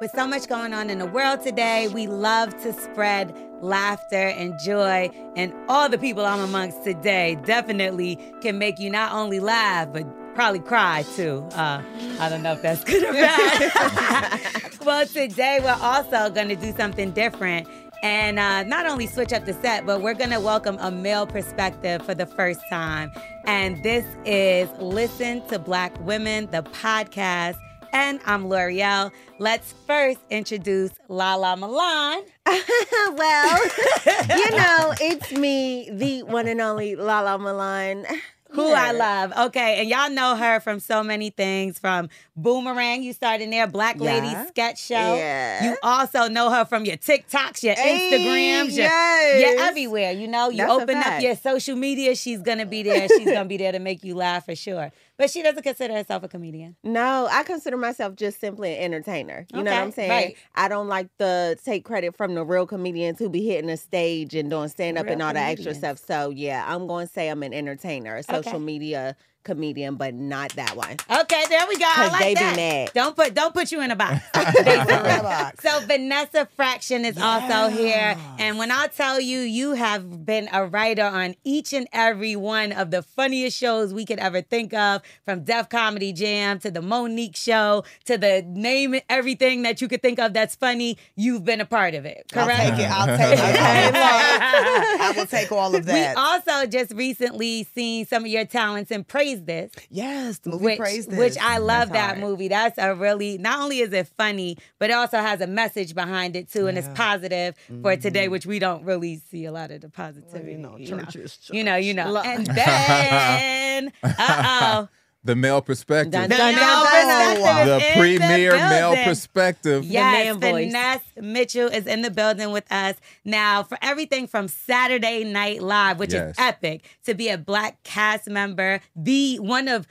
With so much going on in the world today, we love to spread laughter and joy. And all the people I'm amongst today definitely can make you not only laugh, but probably cry too. Uh, I don't know if that's good or bad. well, today we're also going to do something different and uh, not only switch up the set, but we're going to welcome a male perspective for the first time. And this is Listen to Black Women, the podcast. And I'm Lore'l. Let's first introduce Lala Milan. well, you know, it's me, the one and only Lala Milan. Who I love. Okay, and y'all know her from so many things from Boomerang, you started there, Black Lady Yeah. Sketch Show. Yeah. You also know her from your TikToks, your Hey, Instagrams, your, yes. you're everywhere. You know, you That's open up your social media, she's gonna be there. She's gonna be there to make you laugh for sure. But she doesn't consider herself a comedian. No, I consider myself just simply an entertainer. You know what I'm saying? right. I don't like the take credit from the real comedians who be hitting a stage and doing stand up and all that extra stuff. So yeah, I'm going to say I'm an entertainer, a social Okay. media comedian, but not that one. Okay, there we go. I 'Cause like they be mad. Don't put don't put you in a box. box. so Vanessa Fraction is also here, and when I tell you, you have been a writer on each and every one of the funniest shows we could ever think of, from Def Comedy Jam to the Mo'Nique Show to the name it, everything that you could think of that's funny. You've been a part of it, I'll correct? take it. I'll take it. Okay. I will take all of We also just recently seen some of your talents in Praise This. yes, the movie which, Praise This. which I love that hard. movie. That's a really not only is it funny, but it also has a message behind it too, and it's Yeah. positive for today, which we don't really see a lot of the positivity. you know, you know, church you know, you know. And then, uh oh, The male perspective. Dun, the dun, male dun, dun. perspective the is in premier male perspective. Yes, man voice. Mitchell is in the building with us now for everything from Saturday Night Live, which Yes. is epic, to be a black cast member, the one of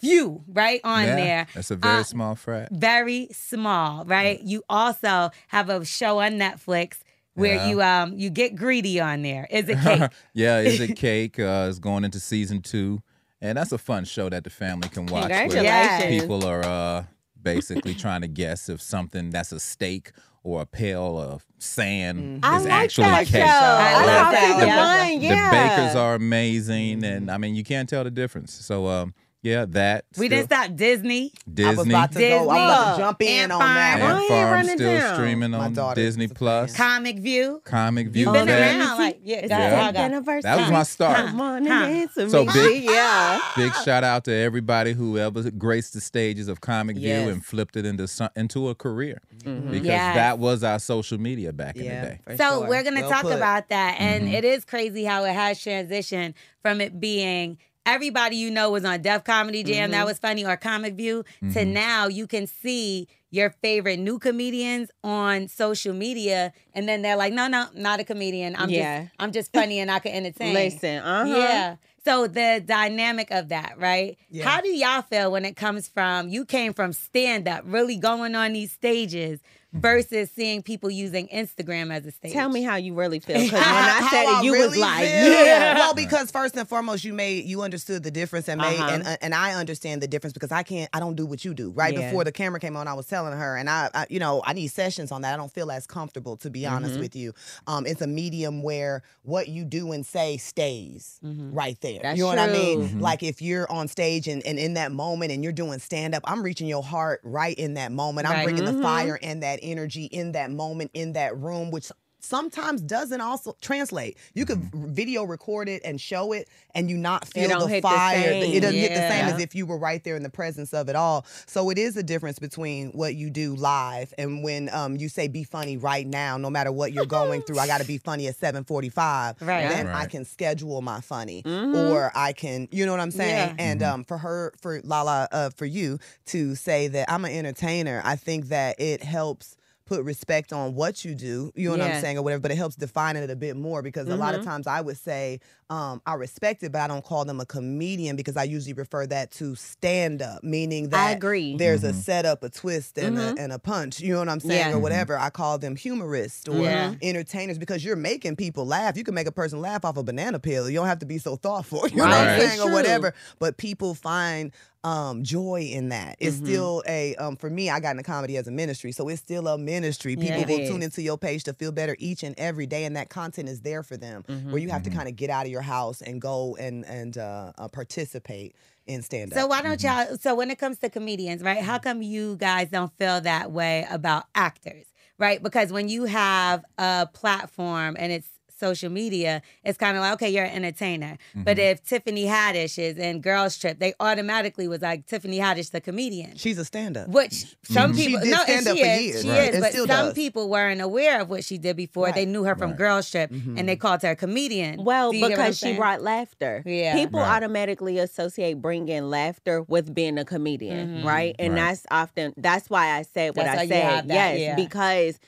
few right on Yeah, there. That's a very Uh, small frat. very small, right? You also have a show on Netflix where Yeah. you um you get greedy on there. Is it cake? yeah, is it cake? Uh, it's going into season two, and that's a fun show that the family can watch. where Congratulations. People are uh, basically trying to guess if something that's a steak or a pail of sand I is like actually cake. show. I I love that. One, yeah. The bakers are amazing, and I mean you can't tell the difference. So um, yeah, that we still- didn't stop Disney. Disney. I was about to go. I was about to jump in Ant on Farm. that. Ant ain't Farm running still down? streaming on Disney Plus. Comic View. Comic View. You've been that- around, like yeah, It's go the ahead, Yeah. go That was my start. Come on Huh. and answer So me. big- yeah. Big shout out to everybody who ever graced the stages of Comic Yes. View and flipped it into some, into a career because Yes. that was our social media back in the day. So sure. we're gonna Well talk put. about that, and Mm-hmm. it is crazy how it has transitioned from it being everybody you know was on Def Comedy Jam Mm-hmm. that was funny or Comic View to now you can see your favorite new comedians on social media, and then they're like, no, no, not a comedian. I'm Yeah. just I'm just funny and I can entertain. Listen, uh-huh. Yeah. So the dynamic of that, right? Yeah. How do y'all feel when it comes from you came from stand up, really going on these stages versus seeing people using Instagram as a stage? Tell me how you really feel. Because when I How said I it, you was really like, feel. yeah. Well, because first and foremost, you made you understood the difference and made Uh-huh. and uh, and I understand the difference because I can't I don't do what you do. Right Yeah. before the camera came on, I was telling her, and I, I you know I need sessions on that. I don't feel as comfortable to be honest Mm-hmm. with you. Um, it's a medium where what you do and say stays right there. Mm-hmm. That's you know what I mean? Mm-hmm. Like if you're on stage and, and in that moment and you're doing stand up, I'm reaching your heart right in that moment. I'm Right. bringing Mm-hmm. the fire in that energy in that moment in that room, which sometimes doesn't also translate. You could video record it and show it, and you not feel don't the hit the fire. It doesn't hit the same as if you were right there in the presence of it all. So it is a difference between what you do live and when um, you say be funny right now, no matter what you're going through. I got to be funny at 7:45. Right. Then I can schedule my funny, Mm-hmm. or I can, you know what I'm saying. Yeah. And um, for her, for Lala, uh, for you to say that I'm an entertainer, I think that it helps put respect on what you do, you know what I'm saying, or whatever, but it helps define it a bit more because a lot of Mm-hmm. times I would say, um, I respect it, but I don't call them a comedian because I usually refer that to stand up, meaning that I agree. there's a setup, a twist, and, Mhm. a, and a punch, you know what I'm saying, Yeah. or whatever. I call them humorists or Yeah. entertainers because you're making people laugh. You can make a person laugh off a banana peel. You don't have to be so thoughtful, you know what I'm saying, or whatever. But people find um joy in that. It's Mhm. still a um for me, I got into comedy as a ministry, so it's still a ministry. People Yeah, will is. tune into your page to feel better each and every day, and that content is there for them. Mhm. Where you have Mhm. to kind of get out of your house and go and and uh, uh, participate in stand up. So why don't y'all? So when it comes to comedians, right? How come you guys don't feel that way about actors, right? Because when you have a platform and it's social media, it's kind of like okay, you're an entertainer. But if Tiffany Haddish is in Girls Trip, they automatically was like Tiffany Haddish, the comedian. She's a stand up. Which some Mhm. She people did no, and stand up she for is, years, she right, is, and but still some does. people weren't aware of what she did before. They knew her from Right. Girls Trip, Mhm. and they called her a comedian. Well, Do you get what I'm because she brought laughter. Yeah. People Right. automatically associate bringing laughter with being a comedian, Mhm. right? And Right. that's often that's why I said what That's I you said. yes, yeah. because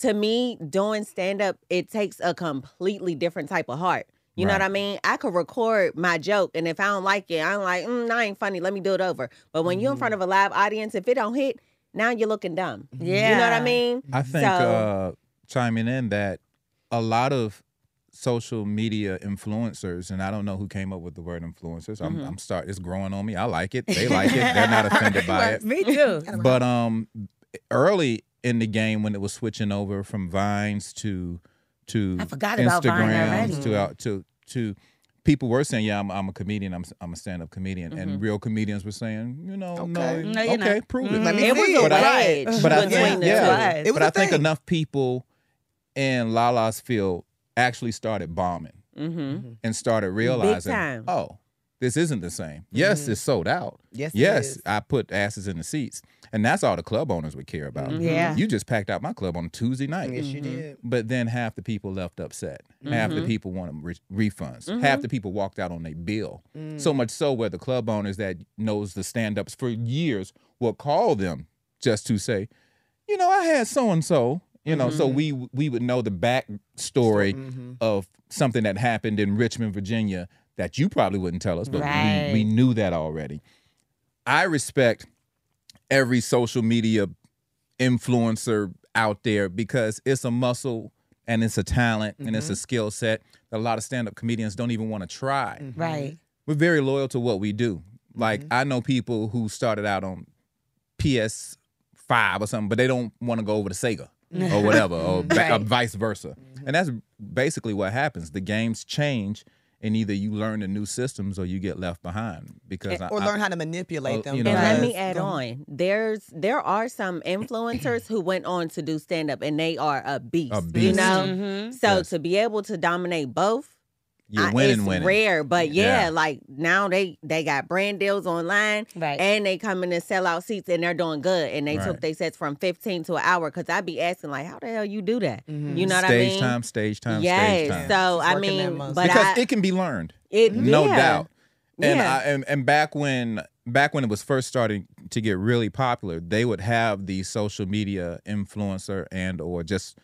to me, doing stand up, it takes a completely different type of heart. You know what I mean? I could record my joke, and if I don't like it, I'm like, mm, that ain't funny. Let me do it over. But when you're in front of a live audience, if it don't hit, now you're looking dumb. Yeah. You know what I mean? I think So- uh, chiming in that a lot of social media influencers, and I don't know who came up with the word influencers. I'm, Mhm. I'm start. It's growing on me. I like it. They like it. They're not offended by it. Me too. But um, early in the game when it was switching over from Vines to to I forgot about Vine Instagrams already. to out to to people were saying, yeah, I'm, I'm a comedian. I'm I'm a stand up comedian, Mm-hmm. and real comedians were saying, you know, Okay. no, No, okay, not. prove it. Let me It was a it. But I- wedge but I think- yeah. two. was. But I a think thing. enough people in Lala's field actually started bombing Mm-hmm. and started realizing, oh, this isn't the same. Yes, mm-hmm. it's sold out. Yes, Yes, is. I put asses in the seats, and that's all the club owners would care about. Mm-hmm. Yeah. you just packed out my club on Tuesday night. Yes, you mm-hmm. did. But then half the people left upset. Half the people wanted re- refunds. Half the people walked out on their bill. Mm. So much so where the club owners that knows the stand-ups for years will call them just to say, you know, I had so and so. You know, so we we would know the backstory Mm-hmm. of something that happened in Richmond, Virginia, that you probably wouldn't tell us, but Right. we, we knew that already. I respect every social media influencer out there because it's a muscle and it's a talent and it's a mm-hmm. skill set that a lot of stand-up comedians don't even want to try. Mm-hmm. Right. We're very loyal to what we do. Like mm-hmm. I know people who started out on PS5 or something, but they don't want to go over to Sega or whatever, or, ba- or vice versa. And that's basically what happens. The games change, and either you learn the new systems or you get left behind. Because I, or I- learn how to manipulate Oh, them. you know, And let me add on. There's there are some influencers who went on to do stand up and they are a beast. A You beast. know? Mhm. So Yes. to be able to dominate both, you're I- winning, it's winning. rare. But yeah, Yeah. like now they they got brand deals online Right. and they come in and sell out seats and they're doing good. And they took Right. their sets from 15 to an hour because I'd be asking like, how the hell you do that? Mhm. You know what I mean? stage time, stage time, yes. stage time. So I mean, but because I, it can be learned. it no yeah. doubt. And, Yeah. I, and and back when back when it was first starting to get really popular, they would have the social media influencer and or just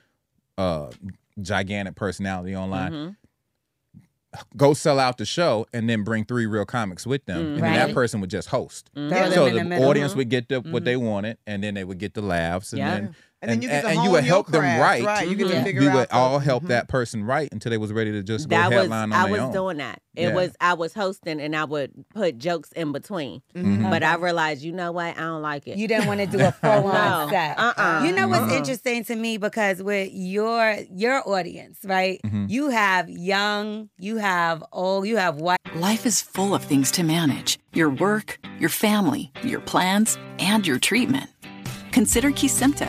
uh gigantic personality online Mhm. Go sell out the show and then bring three real comics with them, mm. and then that person would just host. Mm. Throw Yeah. So the, the middle. audience would get the, what mm-hmm. they wanted, and then they would get the laughs, and Yeah. then And then you get and you would your help them craft, right. right. You get to Mhm. figure we out would the- all help Mhm. that person right until they was ready to just go that was headline on I their was own. doing that. It Yeah. was I was hosting and I would put jokes in between. Mhm. But I realized, you know what? I don't like it. You didn't want to do a full on No. set. Uh-uh. You know what's Uh-uh. interesting to me because with your your audience, right? Mhm. You have young, you have old, you have white. Life is full of things to manage your work, your family, your plans, and your treatment. Consider Kesimpta,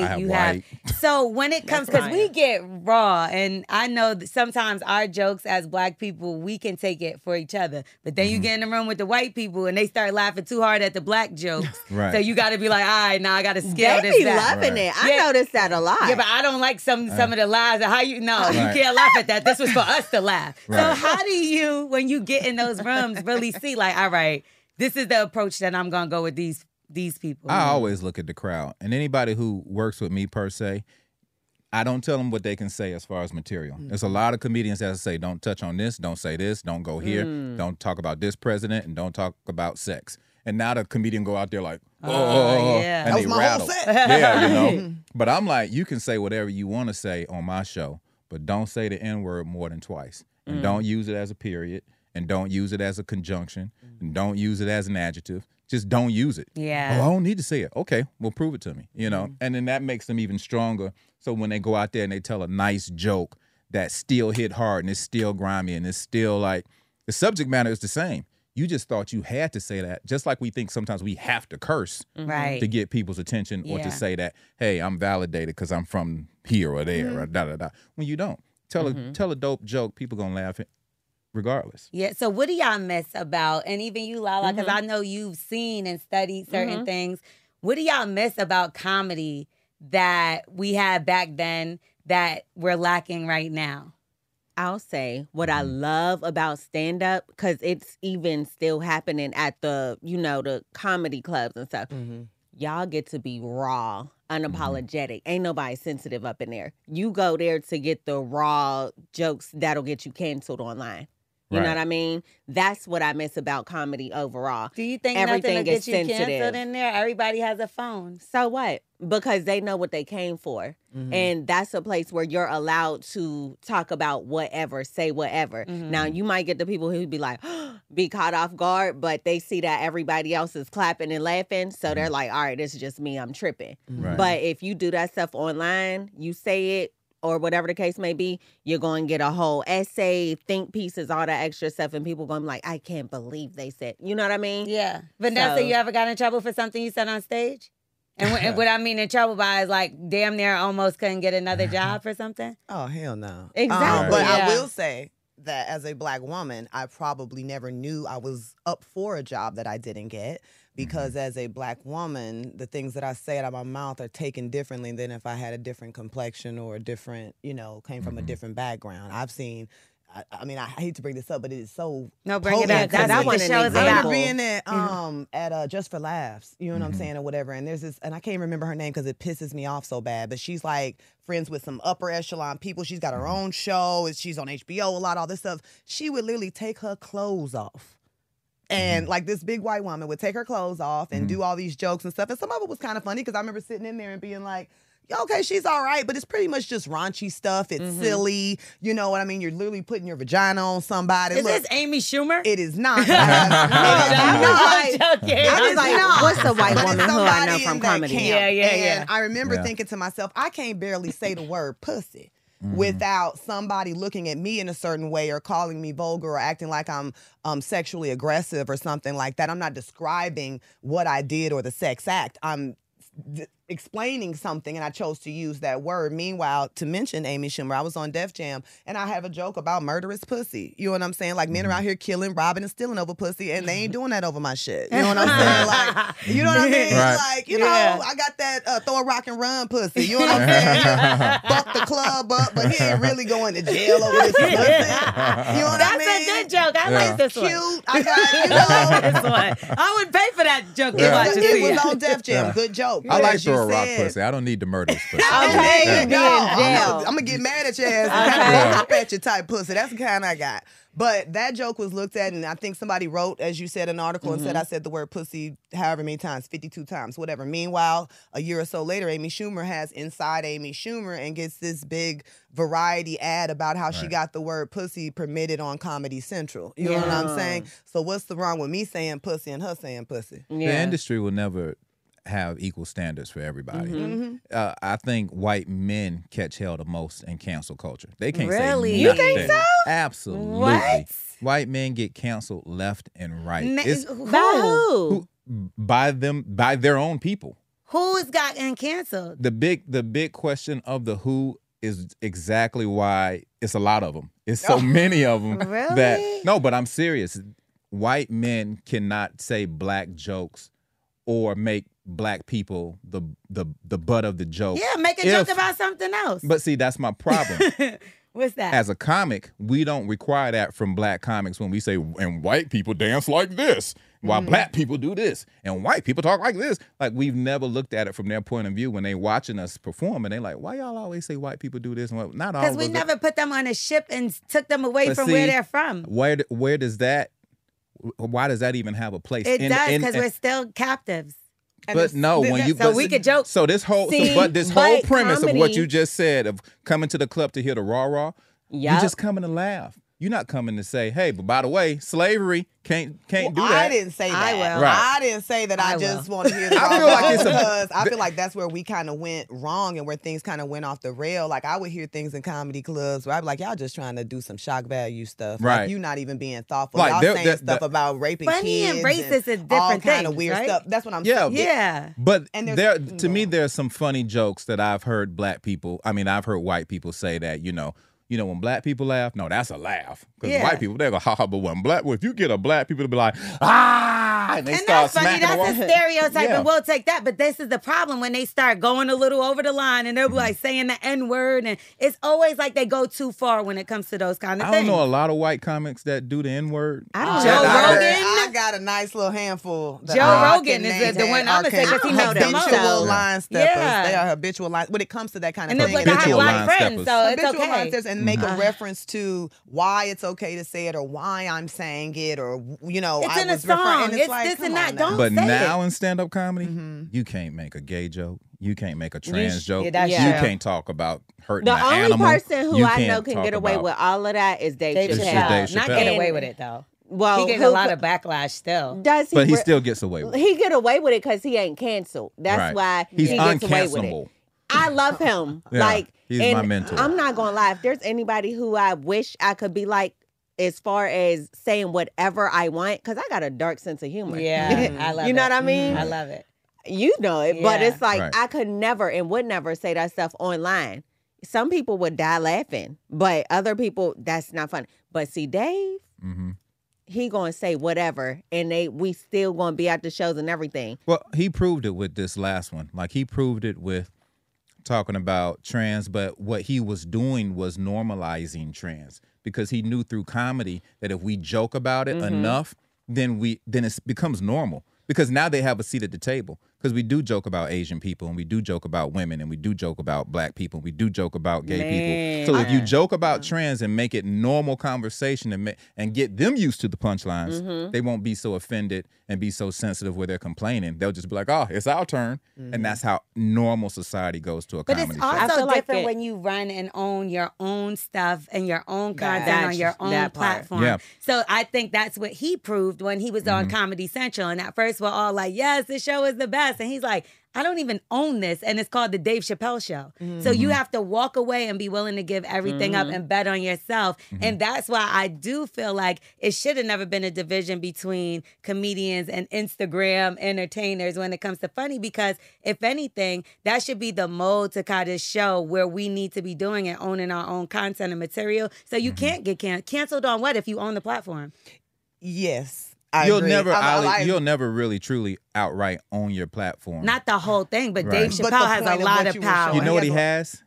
Have you white. have so when it comes because we get raw and i know that sometimes our jokes as black people we can take it for each other but then Mm-hmm. you get in the room with the white people and they start laughing too hard at the black jokes Right. so you got to be like all right now i got to scale they this be back loving Right. it. I Yeah. noticed that a lot. yeah, but I don't like some some of the lies. How you no, you can't laugh at that. This was for us to laugh. So how do you, when you get in those rooms, really see like, all right, this is the approach that I'm gonna go with these these people. I always look at the crowd, and anybody who works with me per se, I don't tell them what they can say as far as material. There's a mm. lot of comedians that say, "Don't touch on this, don't say this, don't go here, mm. don't talk about this president, and don't talk about sex." and now the comedian go out there like, oh, yeah. and That they was my rattle. whole set. Yeah, you know. but I'm like, you can say whatever you want to say on my show, but don't say the N word more than twice, and mm. don't use it as a period, and don't use it as a conjunction, and mm-hmm. don't use it as an adjective. Just don't use it. Yeah. Oh, I don't need to say it. Okay, well, prove it to me. You know, mm-hmm. and then that makes them even stronger. So when they go out there and they tell a nice joke that still hit hard and it's still grimy and it's still like the subject matter is the same. You just thought you had to say that, just like we think sometimes we have to curse mm-hmm. Right. to get people's attention or Yeah. to say that, hey, I'm validated because I'm from here or there Mm-hmm. or da da da. When you don't tell a tell a dope joke, people gonna laugh it regardless. Yeah. So what do y'all miss about, and even you, Lala, because Mm-hmm. I know you've seen and studied certain mm-hmm. things. What do y'all miss about comedy that we had back then that we're lacking right now? I'll say what I mm-hmm. love about stand up because it's even still happening at the you know the comedy clubs and stuff. Mm-hmm. Y'all get to be raw, unapologetic. Ain't nobody sensitive up in there. You go there to get the raw jokes that'll get you canceled online. You know what I mean? That's what I miss about comedy overall. Do you think Everything nothing will is get you canceled sensitive. in there? Everybody has a phone. So what? Because they know what they came for. Mm-hmm. And that's a place where you're allowed to talk about whatever, say whatever. Now, mm-hmm. you might get the people who be like, be caught off guard, but they see that everybody else is clapping and laughing. So they're mm-hmm. like, all right, this is just me. I'm tripping. Right. But if you do that stuff online, you say it or whatever the case may be, you're going to get a whole essay, think pieces, all that extra stuff. And people going to be like, I can't believe they said, you know what I mean? Yeah. Vanessa, So- you ever got in trouble for something you said on stage? And what, and what I mean in trouble by is like damn near almost couldn't get another job for something. Oh hell no. Exactly. Um, but Yeah. I will say that as a black woman, I probably never knew I was up for a job that I didn't get Mm-hmm. because as a black woman, the things that I say out of my mouth are taken differently than if I had a different complexion or a different, you know, came from a mm-hmm. different background. I've seen. I, I mean, I hate to bring this up, but it is so. No, bring it potent up. That's because what the show is. I about. remember being at mm-hmm. um at uh Just for Laughs, you know what I'm saying, or whatever. And there's this, and I can't remember her name because it pisses me off so bad. But she's like friends with some upper echelon people. She's got her own show. and She's on HBO a lot, all this stuff. She would literally take her clothes off. Mm-hmm. And like this big white woman would take her clothes off and mm-hmm. do all these jokes and stuff. And some of it was kind of funny because I remember sitting in there and being like, okay, she's all right, but it's pretty much just raunchy stuff. It's mm-hmm. silly. You know what I mean? You're literally putting your vagina on somebody. Is Look, this Amy Schumer? it is not. guys. It is I'm not. joking. I I was was like, not. what's the white But woman who I know from in comedy? camp. Yeah, yeah, and yeah. I remember Yeah. thinking to myself, I can't barely say the word pussy. Mm-hmm. Without somebody looking at me in a certain way or calling me vulgar or acting like I'm um, sexually aggressive or something like that, I'm not describing what I did or the sex act. I'm explaining something, and I chose to use that word. Meanwhile, to mention Amy Schumer, I was on Def Jam, and I have a joke about murderous pussy. You know what I'm saying? Like men are out here killing, robbing, and stealing over pussy, and they ain't doing that over my shit. You know what I'm saying? Like, you know what I mean? Right. Like, you know, Yeah. I got that uh, throw a rock and run pussy. You know what I'm saying? Fuck the club up, but he ain't really going to jail over this pussy. You know what That's I mean? That's a good joke. I Yeah. like this Cute. one. I got, you know. this one. I would pay for that joke you It watch was, to it was on Def Jam. Yeah. Good joke. I like As you throw a rock pussy. I don't need the murderous pussy. Okay, There you you be go. in I'm jail. gonna- I'm gonna get mad at your ass and kind Okay. of walk up at your type pussy. That's the kind I got. But that joke was looked at, and I think somebody wrote, as you said, an article and Mm-hmm. said I said the word pussy however many times, 52 times, whatever. Meanwhile, a year or so later, Amy Schumer has Inside Amy Schumer and gets this big variety ad about how she got the word pussy permitted on Comedy Central. You know what I'm saying? So what's the wrong with me saying pussy and her saying pussy? The industry will never have equal standards for everybody. Mm-hmm. Uh, I think white men catch hell the most in cancel culture. They can't Really? say You nothing. think so? Absolutely. What? White men get canceled left and right. Ma- It's who? By who? who, by them by their own people. Who's gotten canceled? The big the big question of the who is exactly why it's a lot of them. It's so many of them Really? that no, but I'm serious. White men cannot say black jokes or make black people the the the butt of the joke. Yeah, make a joke about something else. But see, that's my problem. What's that? As a comic, we don't require that from black comics when we say, and white people dance like this, while Mm-hmm. black people do this, and white people talk like this. Like, we've never looked at it from their point of view when they watching us perform, and they like, why y'all always say white people do this? And what? Not all Because we never put them on a ship and took them away But from where they're from. Where, where does that why does that even have a place? It In- does because we're still captives. But no, when you So but- we could joke. So this whole See, so, but this whole premise of what you just said of coming to the club to hear the raw raw, you Yup. just coming to laugh. You're not coming to say, hey, but by the way, slavery can't can't Well, do that. I didn't say that. I will. Right. I didn't say that. I, I just want to hear. The I feel like it's because I feel like that's where we kind of went wrong and where things kind of went off the rail. Like I would hear things in comedy clubs where I'd be like, "Y'all just trying to do some shock value stuff. Right. Like you not even being thoughtful. Like, Y'all there- saying there- stuff there- about raping Funny kids and racist is all different kind of weird right? stuff. That's what I'm Yeah, saying. Yeah. But And there, to me, no. there's some funny jokes that I've heard black people. I mean, I've heard white people say that. You know, you know, when black people laugh, no, that's a laugh. Because Yeah. white people, they go ha ha. But when black, well, if you get a black people to be like ah, and they and start that's funny. smacking the That's a wall. stereotype, Yeah. and we'll take that. But this is the problem when they start going a little over the line and they're Mm-hmm. like saying the N word, and it's always like they go too far when it comes to those kind of things. I don't things. know a lot of white comics that do the N word. I don't Joe know. I, Rogan? I got a nice little handful. that Joe I Rogan can is name the- the that one I'ma are say 'cause he knows the most. habitual line steppers. Yeah. They are habitual line when it comes to that kind of and then thing. look, I have Habitual white line friends, so it's okay. Line steppers and make Uh-huh. a reference to why it's okay to say it or why I'm saying it or you know It's I in a was referring. song. And It's like, this and that. now. Don't But say now it. in stand-up comedy, Mm-hmm. you can't make a gay joke. You can't make a trans sh- joke. Yeah, you true. can't talk about hurting The an only animal. person who You I know can't can talk get away with all of that is Dave, Dave Chappelle. Dave Chappelle. Not get away with it though. Well, he gets a lot of backlash still. Does he? But he re- still gets away with it. He get away with it because he ain't canceled. That's Right. why He's he gets away with it. uncancelable. I love him. Yeah, like he's and my mentor. I'm not gonna lie. If there's anybody who I wish I could be like, as far as saying whatever I want, because I got a dark sense of humor. Yeah, I love it. you know it. what I mean? I love it. you know it, but it's like Right. I could never and would never say that stuff online. Some people would die laughing, but other people that's not funny. But see, Dave, hmm he gonna say whatever, and they we still gonna be at the shows and everything. Well, he proved it with this last one. Like he proved it with talking about trans, but what he was doing was normalizing trans because he knew through comedy that if we joke about it mm-hmm. enough, then we then it becomes normal. Because now they have a seat at the table. Because we do joke about Asian people and we do joke about women and we do joke about black people and we do joke about gay people. So if you joke about trans and make it normal conversation and ma- and get them used to the punchlines, mm-hmm. they won't be so offended and be so sensitive where they're complaining. They'll just be like, "Oh, it's our turn," and mm-hmm. that's how normal society goes to a But comedy it's show. I also feel like different it- when you run and own your own stuff and your own content That's- on your own platform. Yeah. So I think that's what he proved when he was on mm-hmm. Comedy Central. And at first we're all like, yes, this show is the best. And he's like, I don't even own this. And it's called the Dave Chappelle Show. Mm-hmm. So you have to walk away and be willing to give everything up mm-hmm. and bet on yourself. Mm-hmm. And that's why I do feel like it should have never been a division between comedians and Instagram entertainers when it comes to funny, because if anything, that should be the mode to kind of show where we need to be doing it, owning our own content and material. So you can't get can- canceled on what if you own the platform? yes, I you'll agree. never, I'm- I'm outright- like- you'll never really truly outright own your platform. Not the whole thing, but Right. Dave Chappelle the has a of lot of you power. you know what he has?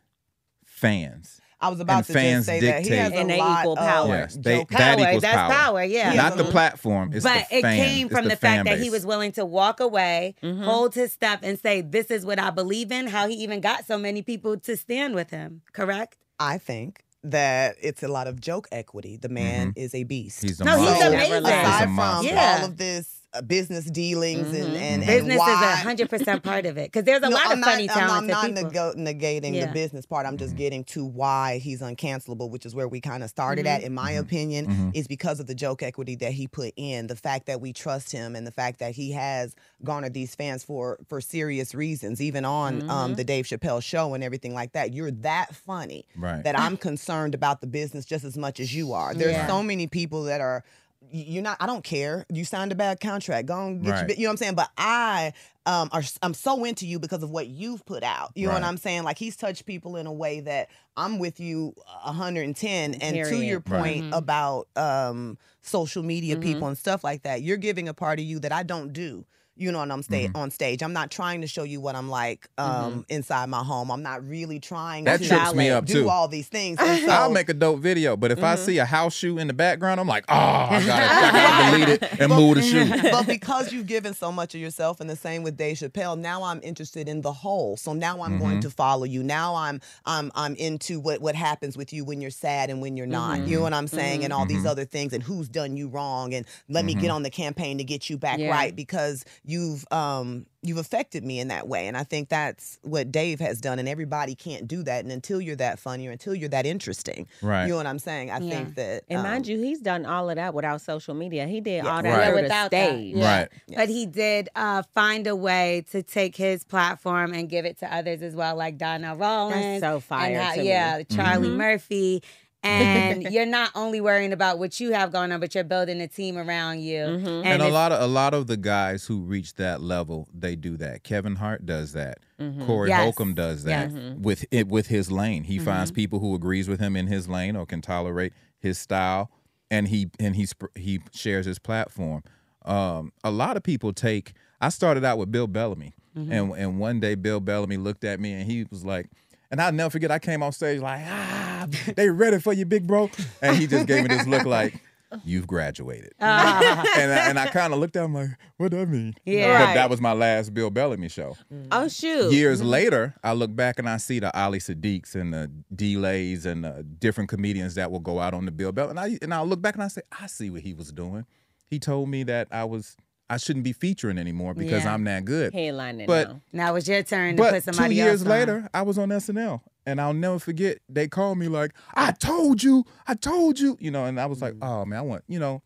Fans. I was about And to fans just say that he has dictate- a And they lot equal power. Yes, they, joke- that equals that's power. power, yeah. Not the platform. It's but the it came It's from the, fan fact that he was willing to walk away, Mm-hmm. hold his stuff, and say, "This is what I believe in." How he even got so many people to stand with him. Correct? I think that it's a lot of joke equity. The man is a beast. Mm-hmm. He's a No, he's monster. amazing. He's a Aside from. Yeah. all of this uh, business dealings and, and, and Business why, is hundred percent part of it because there's a No, lot I'm of funny, not, I'm- talented I'm not people. nego- negating Yeah. the business part. I'm just getting to why he's uncancelable, which is where we kind of started Mm-hmm. at. In my opinion, is because of the joke equity that he put in, the fact that we trust him, and the fact that he has garnered these fans for for serious reasons, even on Mm-hmm. um, the Dave Chappelle show and everything like that. You're that funny Right. that I'm concerned about the business just as much as you are. There's Yeah. so many people that are. Y- You're not. I don't care. You signed a bad contract. Go and get. Right. bi- You know what I'm saying? But I um are I'm so into you because of what you've put out. You know what I'm saying? Like he's touched people in a way that I'm with you 110. And to Period. your Right. point about um social media Mm-hmm. people and stuff like that, you're giving a part of you that I don't do. You know, and I'm sta- on stage. I'm not trying to show you what I'm like um, inside my home. I'm not really trying That to trips me up, do too. all these things. And so, I'll make a dope video, but if I Mm-hmm. see a house shoe in the background, I'm like, oh, I gotta, I delete it and move the shoe. but because you've given so much of yourself, and the same with Dave Chappelle, now I'm interested in the whole. So now I'm Mm-hmm. going to follow you. Now I'm I'm I'm into what what happens with you when you're sad and when you're not. Mm-hmm. You know what I'm saying? And all Mm-hmm. these other things, and who's done you wrong, and let me get on the campaign to get you back Yeah. right because you've um you've affected me in that way. And I think that's what Dave has done. And everybody can't do that. And until you're that funny or until you're that interesting, Right. You know what I'm saying? I Yeah. think that And um, mind you, he's done all of that without social media. He did Yeah. all that Right. Without the that, stage. yeah. Right. But he did uh, find a way to take his platform and give it to others as well, like Donnell Rawlings. so fire and how- to me. yeah, Charlie Mm-hmm. Murphy. And you're not only worrying about what you have going on, but you're building a team around you. Mm-hmm. And, And a lot of a lot of the guys who reach that level, they do that. Kevin Hart does that. Corey Yes. Holcomb does that Yes. with it with his lane. He finds people who agrees with him in his lane or can tolerate his style, and he and he sp- he shares his platform. Um, a lot of people take. I started out with Bill Bellamy, and and one day Bill Bellamy looked at me and he was like. And I'll never forget, I came on stage like, ah, they ready for you, big bro. And he just gave me this look like, you've graduated. Ah. and I, and I kind of looked at him like, what that mean? Yeah. But Right. that was my last Bill Bellamy show. Mm. Oh shoot. Years mm-hmm. later, I look back and I see the Ali Siddiqs and the delays and the different comedians that will go out on the Bill Bellamy. And I and I look back and I say, I see what he was doing. He told me that I was I shouldn't be featuring anymore because Yeah. I'm that good. Headlining But- now. now it's your turn to put two somebody years else on. later, I was on SNL, and I'll never forget. They called me like, "I told you, I told you," you know, and I was like, "Oh man, I want," you know,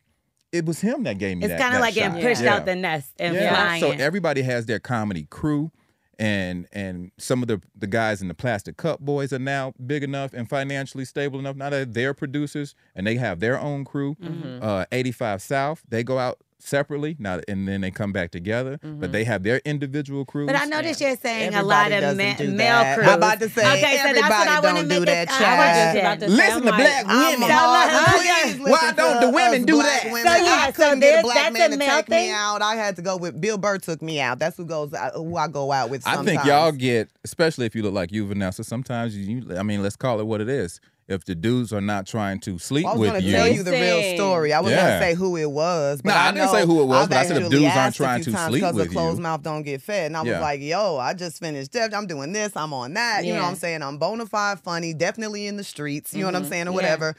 it was him that gave me It's kind of like getting pushed Yeah. out the nest and Yeah. flying. So everybody has their comedy crew, and and some of the the guys in the Plastic Cup Boyz are now big enough and financially stable enough. Now that they're producers and they have their own crew. Mm-hmm. Uh, 85 South, they go out separately now, and then they come back together. But they have their individual crews. But I noticed you're saying a lot of ma- do male crews. I'm about to say, okay, so that's what I want to make do it. that, I child. want just to- about to say, Listen I'm to black women. hard. So, Please Why don't the women do that? Women. So, yeah, I couldn't get a black that's man to male take me thing? out. I had to go with Bill Burr. Took me out. That's who goes. uh, Who I go out with. I think y'all get, especially if you look like you, Vanessa. Sometimes you, I mean, let's call it what it is. If the dudes are not trying to sleep well, with you. I was gonna tell you the real story. I was Yeah. gonna say who it was, but No, I I, didn't know say who it was, I've but I said if dudes aren't trying few to times sleep because with the closed mouth don't get fed, and I was Yeah. like, "Yo, I just finished. Def- I'm doing this. I'm on that. You know what I'm saying? I'm bona fide funny, definitely in the streets. You know what I'm mm-hmm. saying, or Yeah. whatever."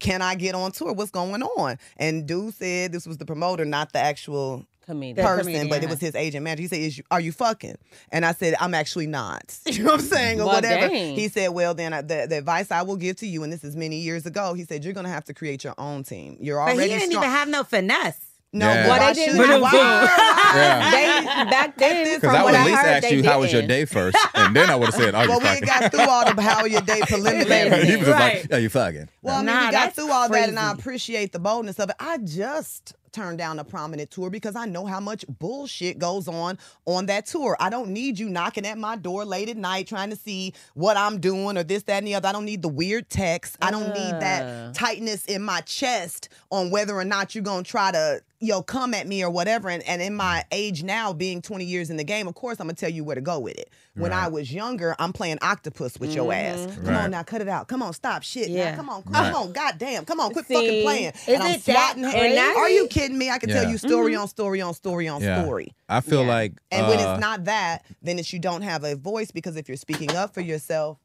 Can I get on tour? What's going on? And dude said this was the promoter, not the actual Comedian. person, comedian, but it was his agent manager. He said, Is you, "Are you fucking?" And I said, "I'm actually not." You know what I'm saying, or Well, whatever. dang. He said, "Well, then I, the, the advice I will give to you, and this is many years ago. He said you're gonna have to create your own team. You're But already But he didn't strong. even have no finesse. No, Yeah. but Well, they didn't should you? boom. Why? Yeah. They back then, Because from I what would I at least heard, ask they you how was your day first, and then I would have said, "Are you Well, we ain't fucking?" got through all the how your day preliminary. he was just Right. like, "Are you fucking?" Well, I mean, Nah, we got through all that, and I appreciate the boldness of it. I just turned down a prominent tour because I know how much bullshit goes on on that tour. I don't need you knocking at my door late at night trying to see what I'm doing or this, that, and the other. I don't need the weird text. I don't need that tightness in my chest on whether or not you're gonna try to yo come at me or whatever. And, and in my age now, being 20 years in the game, of course I'm gonna tell you where to go with it. When I was younger, I'm playing octopus with your mm-hmm. ass. Come Right. on now, cut it out. Come on, stop shit. now. Come on, come Right. on, goddamn, come on, quit See, fucking playing. is and I'm it that swatting her. crazy? Are you kidding me? I can tell you story on story on story on Yeah. story. I feel Yeah. like, And when uh, it's not that, then it's you don't have a voice because if you're speaking up for yourself,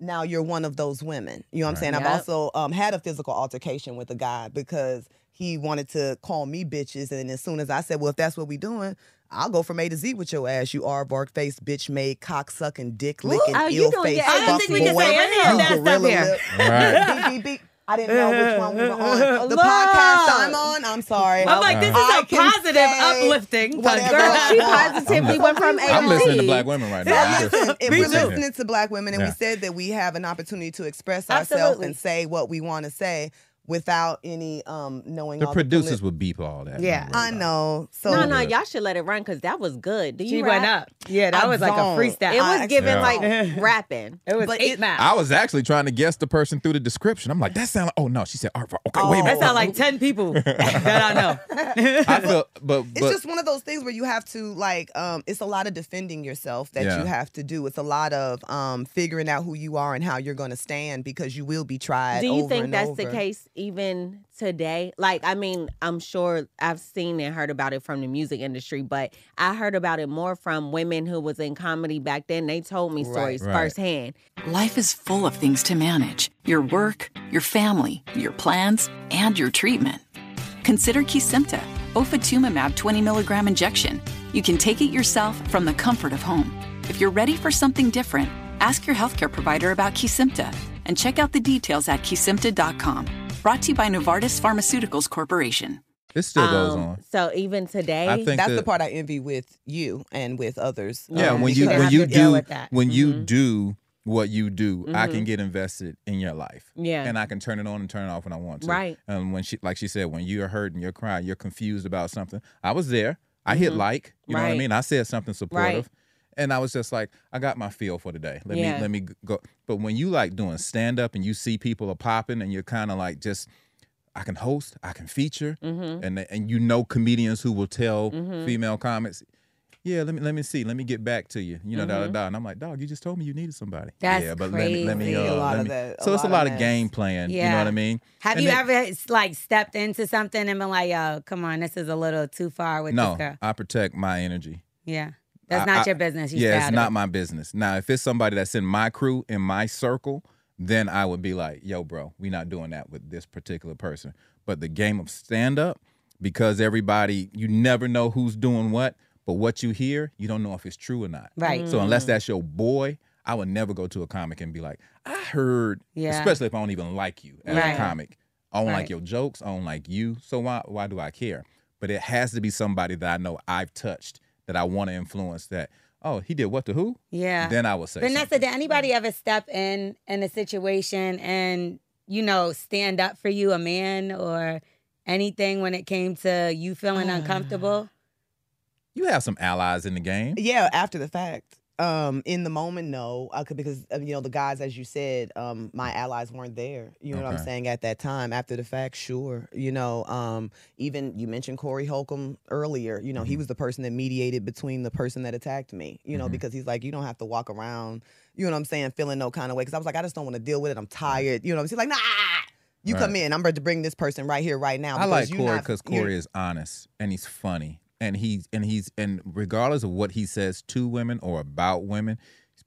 now you're one of those women. You know what I'm saying? I've also um, had a physical altercation with a guy because he wanted to call me bitches. And as soon as I said, well, if that's what we doing, I'll go from A to Z with your ass. You are bark face, bitch made, cock sucking, dick licking, Oh, you ill doing face. your- I don't think we can say any of that stuff here. Right. beep, beep, beep. I didn't know which one we were on. The Look. podcast I'm on. I'm sorry. I'm like, this is I a can positive, say uplifting. whatever Girl, she positively went from A I'm listening to Z. black women right now. Well, I'm just- listen, if Me we're too. listening to black women and we said that we have an opportunity to express ourselves Absolutely. and say what we want to say, without any um knowing The all producers The would beep all that. Yeah. I know. So no, no, y'all should let it run because that was good. Do you She rap? went up. Yeah, that I was like a freestyle. It was I- giving Yeah. like rapping. It was But eight it- miles. I was actually trying to guess the person through the description. I'm like, that sound like, oh no, she said art. Okay, wait a Oh. that minute. sound like ten people that I know. I feel, but, it's but just one of those things where you have to like um it's a lot of defending yourself that Yeah. you have to do it's a lot of um figuring out who you are and how you're going to stand because you will be tried Do you over think and that's the case even today? Like, I mean, I'm sure I've seen and heard about it from the music industry, but I heard about it more from women who was in comedy back then. They told me stories Right. firsthand. Life is full of things to manage your work, your family, your plans, and your treatment. Consider Kesimpta, ofatumumab 20 milligram injection. You can take it yourself from the comfort of home. If you're ready for something different, ask your healthcare provider about Kesimpta and check out the details at kesimpta.com. Brought to you by Novartis Pharmaceuticals Corporation. it still goes Um, on. So even today, I think that's the part I envy with you and with others. Yeah, um, when you when you do with that. when you Mhm. do what you do, I Mhm. can get invested in your life. Yeah. and I can turn it on and turn it off when I want to. Right. And when she, like she said, when you're hurting, you're crying, you're confused about something. I was there. I hit Mhm. like. You know what I mean? I said something supportive. Right. And I was just like, I got my feel for today. Let Yeah. me let me go. But when you like doing stand up and you see people are popping and you're kind of like just, I can host, I can feature, Mhm. and and you know comedians who will tell Mhm. female comics, yeah, let me let me see, let me get back to you, you know, da da Mhm. da. And I'm like, dog, you just told me you needed somebody. That's yeah, but let me let me crazy. uh, A lot let of me. that- a so it's a lot of of game playing. You know what I mean? Have And you then- ever like stepped into something and been like, "Yo, come on, this is a little too far with No, this girl"? I protect my energy. Yeah, that's not I- your business. You yeah, it's not it. my business. Now, if it's somebody that's in my crew, in my circle, then I would be like, yo, bro, we not doing that with this particular person. But the game of stand up, because everybody, you never know who's doing what, but what you hear, you don't know if it's true or not. Right. So unless mm. that's your boy, I would never go to a comic and be like, I heard, Yeah. especially if I don't even like you as Right. a comic. I don't Right. like your jokes. I don't like you. So why why do I care? But it has to be somebody that I know I've touched that I want to influence. That oh he did what to who? Yeah. Then I would say Vanessa, something. did anybody ever step in in a situation and you know stand up for you, a man or anything when it came to you feeling ah. uncomfortable? you have some allies in the game. Yeah, after the fact. Um, in the moment, no, I could because uh, you know the guys, as you said, um, my allies weren't there. You know what I'm Okay. saying? At that time, after the fact, sure. You know, um, even you mentioned Corey Holcomb earlier. You know, Mm-hmm. he was the person that mediated between the person that attacked me. You know, Mhm. because he's like, you don't have to walk around. You know what I'm saying? Feeling no kind of way because I was like, I just don't want to deal with it. I'm tired. You know what I'm saying? Like, nah. You come in. I'm ready to bring this person right here, right now. I like because you Corey not- because you're- Corey is honest and he's funny and he's and he's and regardless of what he says to women or about women,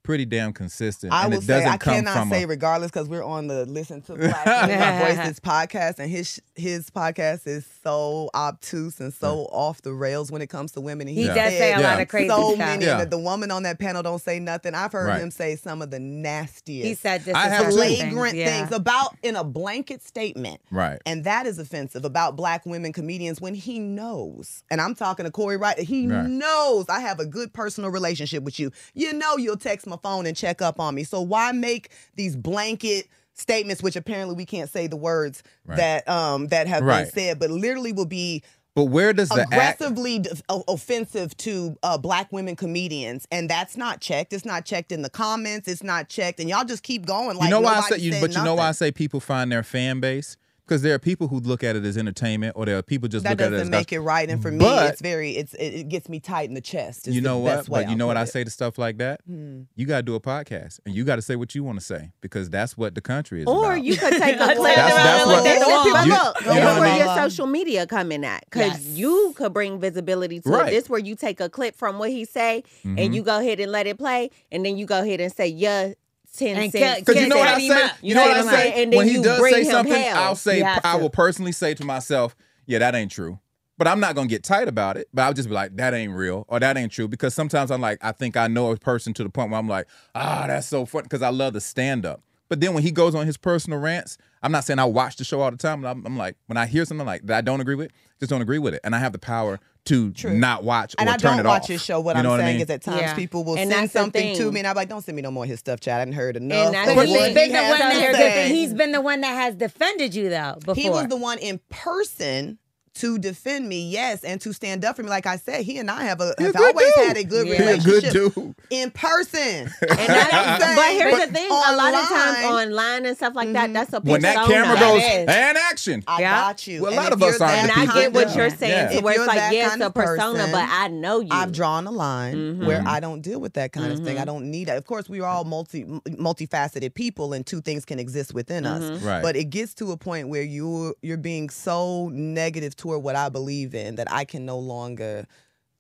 pretty damn consistent. I and will it say doesn't I come cannot from say a, regardless because we're on the Listen to Black Voices podcast, and his his podcast is so obtuse and so off the rails when it comes to women. And He Yeah. does say a Yeah. lot of crazy so stuff. many. Yeah. And the woman on that panel don't say nothing. I've heard Right. him say some of the nastiest, He said this I have flagrant yeah. things about in a blanket statement. right. And that is offensive about black women comedians when he knows. And I'm talking to Corey Wright. He Right. knows I have a good personal relationship with you. You know you'll text my phone and check up on me. So why make these blanket statements, which apparently we can't say the words Right. that um that have Right. been said, but literally will be But where does the act? aggressively d- o- offensive to uh, black women comedians, and that's not checked. It's not checked in the comments. It's not checked, and y'all just keep going. Like you know why I say you, but you know why I say people find their fan base because there are people who look at it as entertainment, or there are people just that look at it doesn't as make it right. And for me, But- it's very it's it, it gets me tight in the chest. you know best what? way But you I'll know what put I say to stuff like that? Hmm. You got to do a podcast, and you got to say what you want to say because that's what the country is Or about. you could take a clip. turned That's- around that's and what- looked the look, You- look, you know look I where mean? your social media coming at, because Yes. you could bring visibility to Right. it. This where you take a clip from what he say, Mhm. and you go ahead and let it play, and then you go ahead and say, "Yeah, ten cents." Because you know what I him say? You know what I him say? and when he does say something. I'll say I will personally say to myself, "Yeah, that ain't true." But I'm not gonna get tight about it. But I'll just be like, "That ain't real," or "That ain't true," because sometimes I'm like, I think I know a person to the point where I'm like, "Ah, that's so fun," because I love the stand up. But then when he goes on his personal rants, I'm not saying I watch the show all the time. But I'm, I'm like, when I hear something like that I don't agree with, just don't agree with it, and I have the power to True. not watch or And I turn don't it watch off. his show. What you know I'm what I saying mean? is at times Yeah. people will And send that's the something to thing. me, and I'm like, "Don't send me no more of his stuff, Chad. I didn't heard enough." that's of what. He's he been the has one to that say. he's been the one that has defended you though. Before He was the one in person to defend me, yes, and to stand up for me. Like I said, he and I have a He have always dude. had a good Yeah. Relationship good dude. in person. And I'm that's, saying, but here's the but thing: a lot of times online- online and stuff like that, that's a When that camera That goes is. and action. I Yeah. got you. Well, a lot of us you're aren't and I get what you're of- Yeah. saying, to where it's like, that yes, a persona, person, but I know you. I've drawn a line Mhm. where I don't deal with that kind of thing. I Mhm. don't need that. Of course, we are all multi multifaceted people, and two things can exist within us. Mhm. Right. But it gets to a point where you you're being so negative toward what I believe in that I can no longer.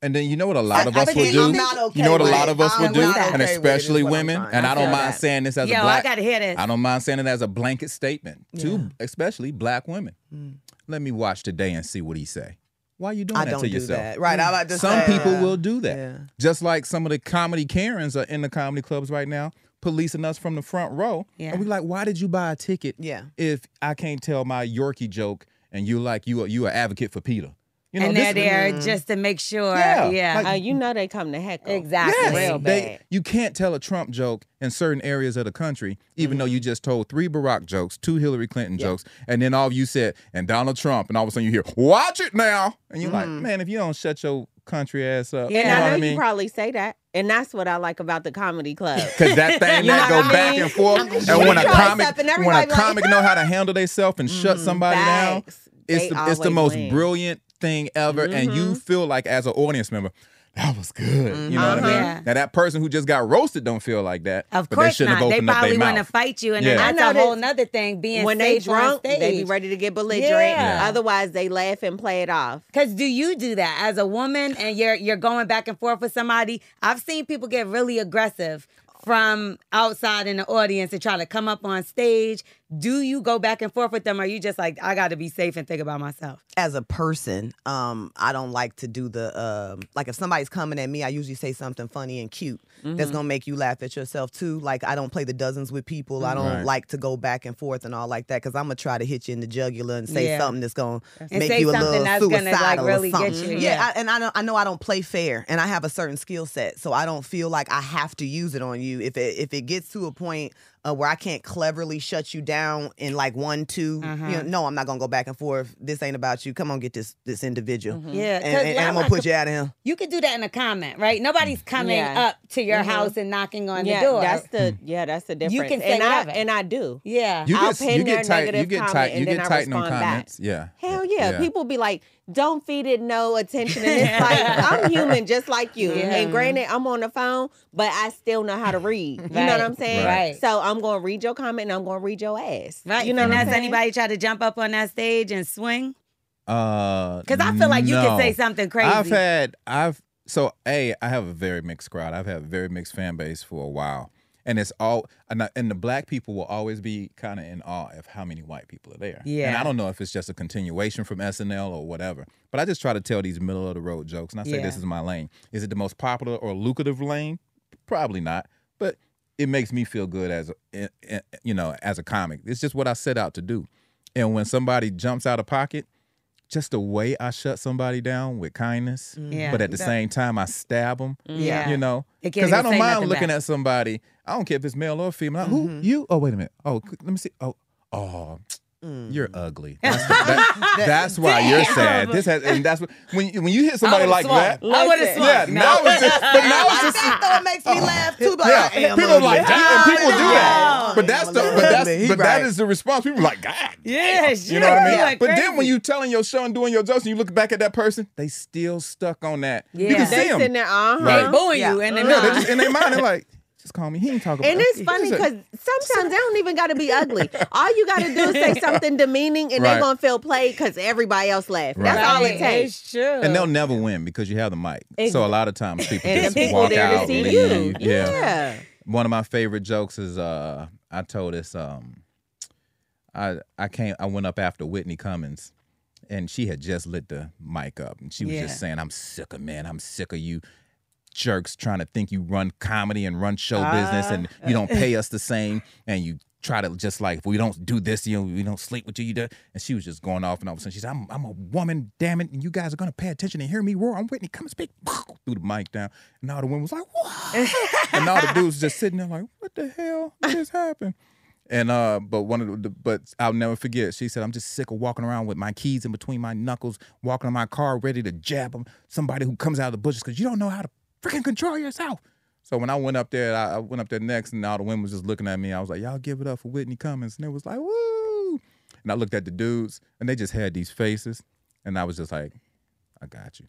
And then you know what a lot I- of us would do? I'm not okay you know what a lot of us I'm would do? not and okay with it, is especially women, and to I don't say. mind saying this as Yo, a black I gotta hear this. I don't mind saying it as a blanket statement to especially black women. Mm. Let me watch today and see what he say. Why you doing I that don't to do yourself? that. Right. I'm about to Some say, people uh, will do that. Yeah. Just like some of the comedy Karens are in the comedy clubs right now, policing us from the front row. Yeah. And we like, why did you buy a ticket Yeah. if I can't tell my Yorkie joke and you like you are you are advocate for Peter? You know, and this- they're there mm. just to make sure. Yeah, Yeah. like- Uh, you know they come to heckle. Exactly. Yes, Real they- you can't tell a Trump joke in certain areas of the country, even though you mm-hmm. just told three Barack jokes, two Hillary Clinton jokes, and then all of you said, and Donald Trump, and all of a sudden you hear, watch it now. And you're like, mm. man, if you don't shut your country ass up, Yeah, you know I what know I mean? you probably say that, and that's what I like about the comedy club. Cause that thing You know that go what I back mean? and forth, and when a comic, when a everybody like, comic know how to handle themselves and shut mm-hmm. somebody down, Facts. It's the, it's the most win. brilliant thing ever, and you Mhm. feel like as an audience member. That was good. You know what I mean? Yeah. Now that person who just got roasted don't feel like that. Of but course they shouldn't not. have They opened up probably want to fight you, and Yeah. then I that's know a whole that nother thing. Being when they safe on drunk, stage. they be ready to get belligerent. Yeah. Otherwise, they laugh and play it off. Cause do you do that as a woman and you're you're going back and forth with somebody? I've seen people get really aggressive from outside in the audience and try to come up on stage. Do you go back and forth with them? Or are you just like, I gotta be safe and think about myself? as a person, um, I don't like to do the um, like if somebody's coming at me, I usually say something funny and cute that's gonna make you laugh at yourself too. Like I don't play the dozens with people. I don't Right. like to go back and forth and all like that because I'm gonna try to hit you in the jugular and say Yeah. something that's gonna And make say you a something little that's gonna, like, suicidal really or get something. you, Yeah, yeah. I, and I don't. I know I don't play fair, and I have a certain skill set, so I don't feel like I have to use it on you. If it if it gets to a point uh, where I can't cleverly shut you down in like one, 2 Uh-huh. you know, no, I'm not gonna go back and forth. This ain't about you. Come on, get this this individual. Yeah, And, 'cause and, and I'm gonna put you out of here. You could do that in a comment, right? Nobody's coming Yeah. up to your Mhm. house and knocking on yeah, the door. that's the yeah, that's the difference. You can say and I and I do. yeah. You I'll get pin you their get tight. You negative get comment tight. You and then get I tight in them respond back. comments. Yeah. Hell yeah. People be like, "Don't feed it no attention," and it's like I'm human just like you. Yeah. And granted, I'm on the phone, but I still know how to read. You know what I'm saying? Right. So I'm gonna read your comment and I'm gonna read your ass. Right. You know and what I'm has anybody try to jump up on that stage and swing? Uh, Because I feel like you no. can say something crazy. I've had I've so a I have a very mixed crowd. I've had a very mixed fan base for a while, and it's all and, I- and the black people will always be kind of in awe of how many white people are there. Yeah, and. I don't know if it's just a continuation from SNL or whatever, but I just try to tell these middle of the road jokes, and I say Yeah. this is my lane. Is it the most popular or lucrative lane? Probably not, but it makes me feel good as a, eh, eh, you know as a comic. It's just what I set out to do, and when somebody jumps out of pocket just the way I shut somebody down with kindness, Yeah. but at the same time I stab them. Yeah. You know, because I don't mind looking back. at somebody. I don't care if it's male or female. Who you? Oh, wait a minute. Oh, let me see. Oh, oh, you're ugly. That's, the- that- that's why you're sad. This has, and that's what, when you- when you hit somebody like swung. that. I would have swung. Yeah, No. now it's just, but now it's just. That though makes me laugh too. But Yeah, I am people are ugly. like, and people do that. Yeah. But that's the, but that's, but that right. is the response. People are like, God, Yeah, You know what I mean? Like but then when you telling your show and doing your jokes and you look back at that person, they still stuck on that. You Yeah. can They see them. sitting there, uh huh. Right. they booing you and Yeah, then they just, in their mind, they're like, just call me. He ain't talking about And it's funny because sometimes they don't even got to be ugly. All you got to do is say something demeaning, and Right. they're gonna feel played because everybody else laughed. That's Right. all it takes. It's true. and they'll never win because you have the mic. Ex- So a lot of times people And just people walk there to out, see leave. you. Yeah. yeah. One of my favorite jokes is uh I told this um I I came I went up after Whitney Cummings and she had just lit the mic up and she was Yeah. just saying, I'm sick of man, I'm sick of you jerks trying to think you run comedy and run show business uh, and you don't uh, pay uh. us the same and you try to just like if we don't do this, you know, we don't sleep with you, you do. And she was just going off and all of a sudden she said, I'm, I'm a woman, damn it, and you guys are gonna pay attention and hear me roar. I'm Whitney, come and speak. Threw the mic down. And all the women was like, what? and all the dudes just sitting there like, what the hell just happened? And uh, but one of the, but I'll never forget. She said, "I'm just sick of walking around with my keys in between my knuckles, walking in my car, ready to jab 'em- somebody who comes out of the bushes because you don't know how to freaking control yourself." So when I went up there, I, I went up there next, and all the women was just looking at me. I was like, "Y'all give it up for Whitney Cummings," and it was like, "Woo!" And I looked at the dudes, and they just had these faces, and I was just like, "I got you."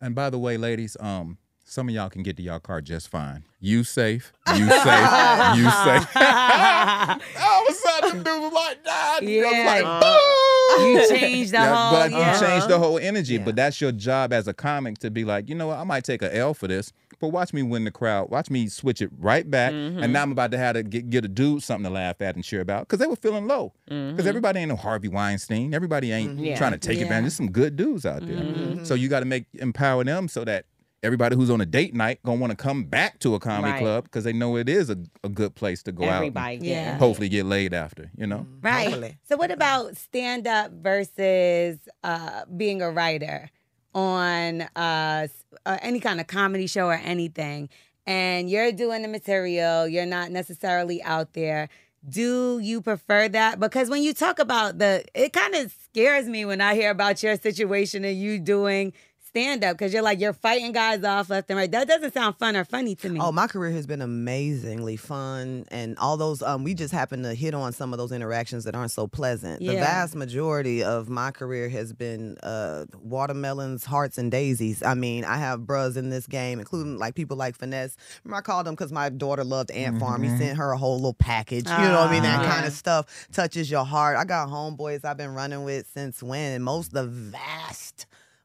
And by the way, ladies, um, some of y'all can get to y'all car just fine. You safe, you safe, you safe. All of a sudden, the dude was like, nah. the girl was like, boo. You changed the Yeah, whole. but yeah. you change the whole energy. Yeah. But that's your job as a comic to be like, you know what, I might take a L for this, but watch me win the crowd. Watch me switch it right back. And mm-hmm. now I'm about to have to get, get a dude something to laugh at and cheer about because they were feeling low. Because mm-hmm. everybody ain't no Harvey Weinstein. Everybody ain't mm-hmm. Yeah. trying to take Yeah. advantage. There's some good dudes out there. So you got to make empower them so that everybody who's on a date night gonna want to come back to a comedy Right. club because they know it is a, a good place to go Everybody. out. Yeah. Yeah. Hopefully get laid after. You know. Right. Hopefully. So, what about stand up versus uh, being a writer on uh, uh, any kind of comedy show or anything? And you're doing the material, you're not necessarily out there. Do you prefer that? Because when you talk about the, it kind of scares me when I hear about your situation and you doing stand up because you're like, you're fighting guys off left and right. That doesn't sound fun or funny to me. Oh, my career has been amazingly fun, and all those. Um, we just happen to hit on some of those interactions that aren't so pleasant. The vast majority of my career has been uh, watermelons, hearts, and daisies. I mean, I have bros in this game, including like people like Finesse. Remember, I called him because my daughter loved Ant Farm. He sent her a whole little package. You know what I mean? That Ah. kind of stuff touches your heart. I got homeboys I've been running with since when, and most the vast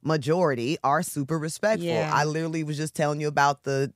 majority are super respectful. Yeah. I literally was just telling you about the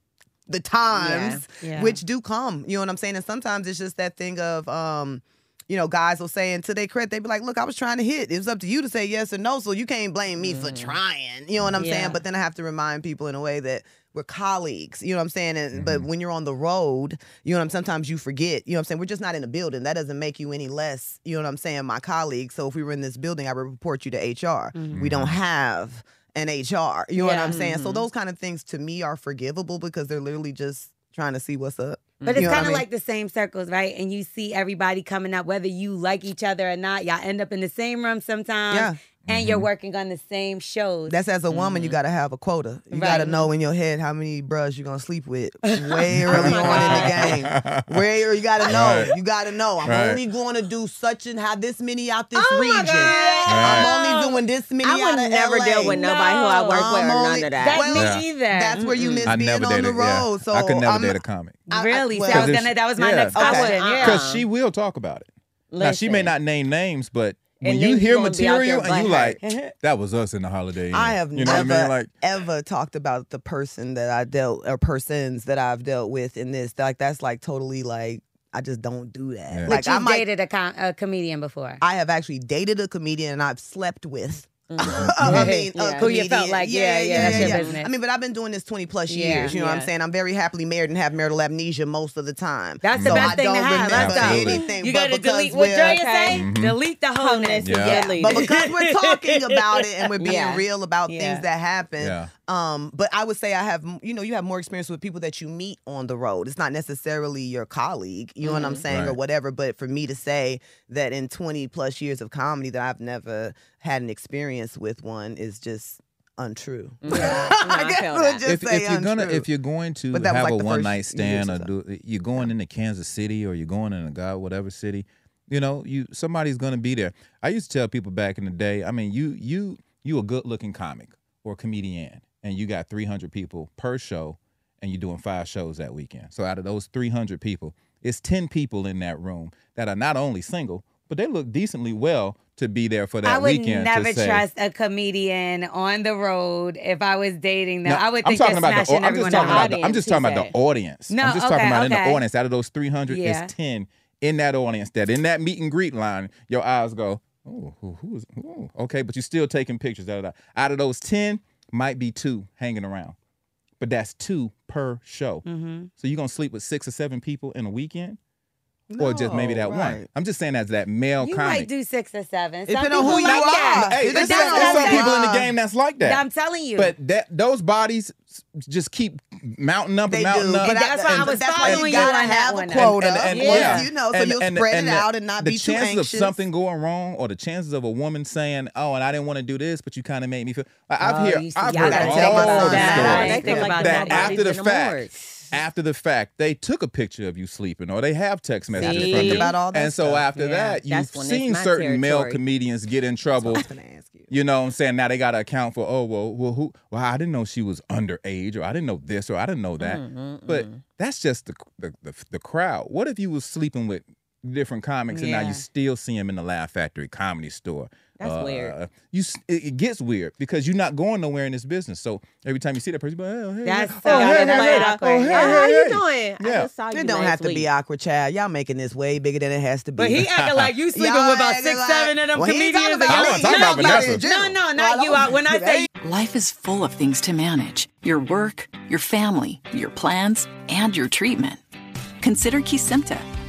the times Yeah. which do come. You know what I'm saying? And sometimes it's just that thing of um you know, guys will say, and to their credit, they'd be like, look, I was trying to hit. It was up to you to say yes or no, so you can't blame me for trying. You know what I'm Yeah. saying? But then I have to remind people in a way that we're colleagues. You know what I'm saying? And but mm-hmm. when you're on the road, you know what I'm sometimes you forget. You know what I'm saying? We're just not in a building. That doesn't make you any less, you know what I'm saying, my colleague. So if we were in this building, I would report you to HR. Mm-hmm. We don't mm-hmm. have an HR. You know what I'm saying? So those kind of things to me are forgivable because they're literally just trying to see what's up. But it's You know what kind I of mean? like the same circles, right? And you see everybody coming up, whether you like each other or not. Y'all end up in the same room sometimes. Yeah. And you're mm-hmm. working on the same shows. That's as a woman, you mm-hmm. got to have a quota. You got to know in your head how many bros you're gonna sleep with way early on in the game. Way early, you got to know. Right. You got to know. I'm Right. only going to do such and have this many out this Oh my region. God. I'm only doing this many I out would of never LA. deal with nobody who I work with I'm or only- none of that. That's Well, me Yeah. either. That's where you mm-hmm. miss I being never on dated. the road. yeah. So I could never I'm- date a comic. I- really? well- so I was gonna. That was my yeah. next Okay. question. I Yeah. Because she will talk about it. Now she may not name names, but when you hear you gonna be out there material and you like, that was us in the Holiday Inn. I have you know never I mean? Like, ever talked about the person that I dealt or persons that I've dealt with in this. Like that's like totally like I just don't do that. Yeah. Like But I you've might dated a, com- a comedian before. I have actually dated a comedian and I've slept with. Mm-hmm. I mean, Yeah. Uh, Who you felt like, yeah, yeah, that's your business. I mean, but I've been doing this 20 plus Yeah, years. You know what I'm saying? I'm very happily married and have marital amnesia most of the time. That's the best I thing to don't have. Let's remember go. Absolutely. anything. You gotta delete what we're- Drea say. Okay. Mm-hmm. Delete the wholeness. Yeah. Yeah. yeah, but because we're talking about it and we're being Yeah. real about Yeah. things that happen. Yeah. Um, but I would say I have, you know, you have more experience with people that you meet on the road. It's not necessarily your colleague, you know what I'm mm-hmm. saying, or whatever. But for me to say that in 20 plus years of comedy that I've never had an experience with one is just untrue. Yeah. Mm-hmm. I No, I guess feel we'll just if, say if you're gonna if you're going to But that was have like a one night stand or or do you're going into Kansas City or you're going into God whatever city, you know, you somebody's gonna be there. I used to tell people back in the day, I mean, you you you a good looking comic or comedian and you got 300 people per show and you're doing five shows that weekend. So out of those 300 people, it's 10 people in that room that are not only single, but they look decently well to be there for that weekend. I would weekend. never to say, trust a comedian on the road if I was dating them. No, I would I'm think talking they're about the. I'm just talking about. The, I'm just talking about the Audience. No, I'm just talking okay, about in the audience. Out of those 300, Yeah. it's 10 in that audience that in that meet and greet line, your eyes go, oh, who, who is? Ooh, okay, but you're still taking pictures. Da, da, da. Out of those 10, might be two hanging around, but that's two per show. Mm-hmm. So you're gonna sleep with six or seven people in a weekend. Or just maybe No, that one. I'm just saying as that male kind. You comic. might do six or seven. Some Depending on people who you like are. that. Hey, But there's that's some, there's some people in the game that's like that. I'm telling you. But that those bodies just keep mounting up They and mounting do, up. but that's why I was that's why following you you gotta on have one. a quota. And- and- once yeah. you know, so And- you'll and- spread and it the- out and not the be too chances of something going wrong, or the chances of a woman saying, "Oh, and I didn't want to do this, but you kind of made me feel." I- I've Oh, heard, you I've y'all heard gotta all take us on the that. stories They feel that after the in fact, morgues. After the fact, they took a picture of you sleeping, or they have text messages See? from you. About all that and so stuff. after Yeah. that, you've That's seen certain male comedians get in trouble. I was gonna ask you. You know what I'm saying? Now they got to account for, oh, well, well, who, well, I didn't know she was underage, or I didn't know this, or I didn't know that. Mm-hmm, But that's just the, the the the crowd. What if you was sleeping with different comics and now you still see them in the Laugh Factory comedy store? That's uh, weird. You it, it gets weird because you're not going nowhere in this business. So every time you see that person, you be like, oh, hey, That's hey, so oh, hey, hey, awkward. oh, hey, Yeah. Oh, hey, how you hey. doing? I Yeah. just saw you It don't have to week. be awkward, child. Y'all making this way bigger than it has to be. But he acting like you sleeping Y'all with about six, like- seven of them Well, comedians. talking and about y'all- me. no, about Vanessa. no, no, not you. I- When I say Life is full of things to manage your work, your family, your plans, and your treatment. Consider Kesimpta,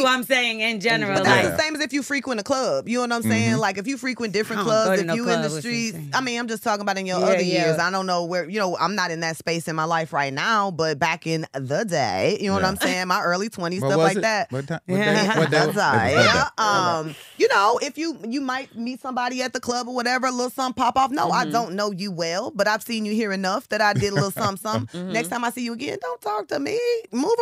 You, I'm saying in general, But that's like the same as if you frequent a club. You know what I'm saying? Like if you frequent different I don't go clubs, if no you in the club, what you streets. I mean, I'm just talking about in your Yeah, other yeah. years. I don't know where. You know, I'm not in that space in my life right now. But back in the day, you know what I'm saying? My early 20s, What stuff like it? that. What, time, what, Yeah. day, what day? That's was- all right. what Yeah. Um, you know, if you you might meet somebody at the club or whatever, a little something pop off. No, Mm-hmm. I don't know you well, but I've seen you here enough that I did a little something, something. Mm-hmm. Next time I see you again, don't talk to me. Move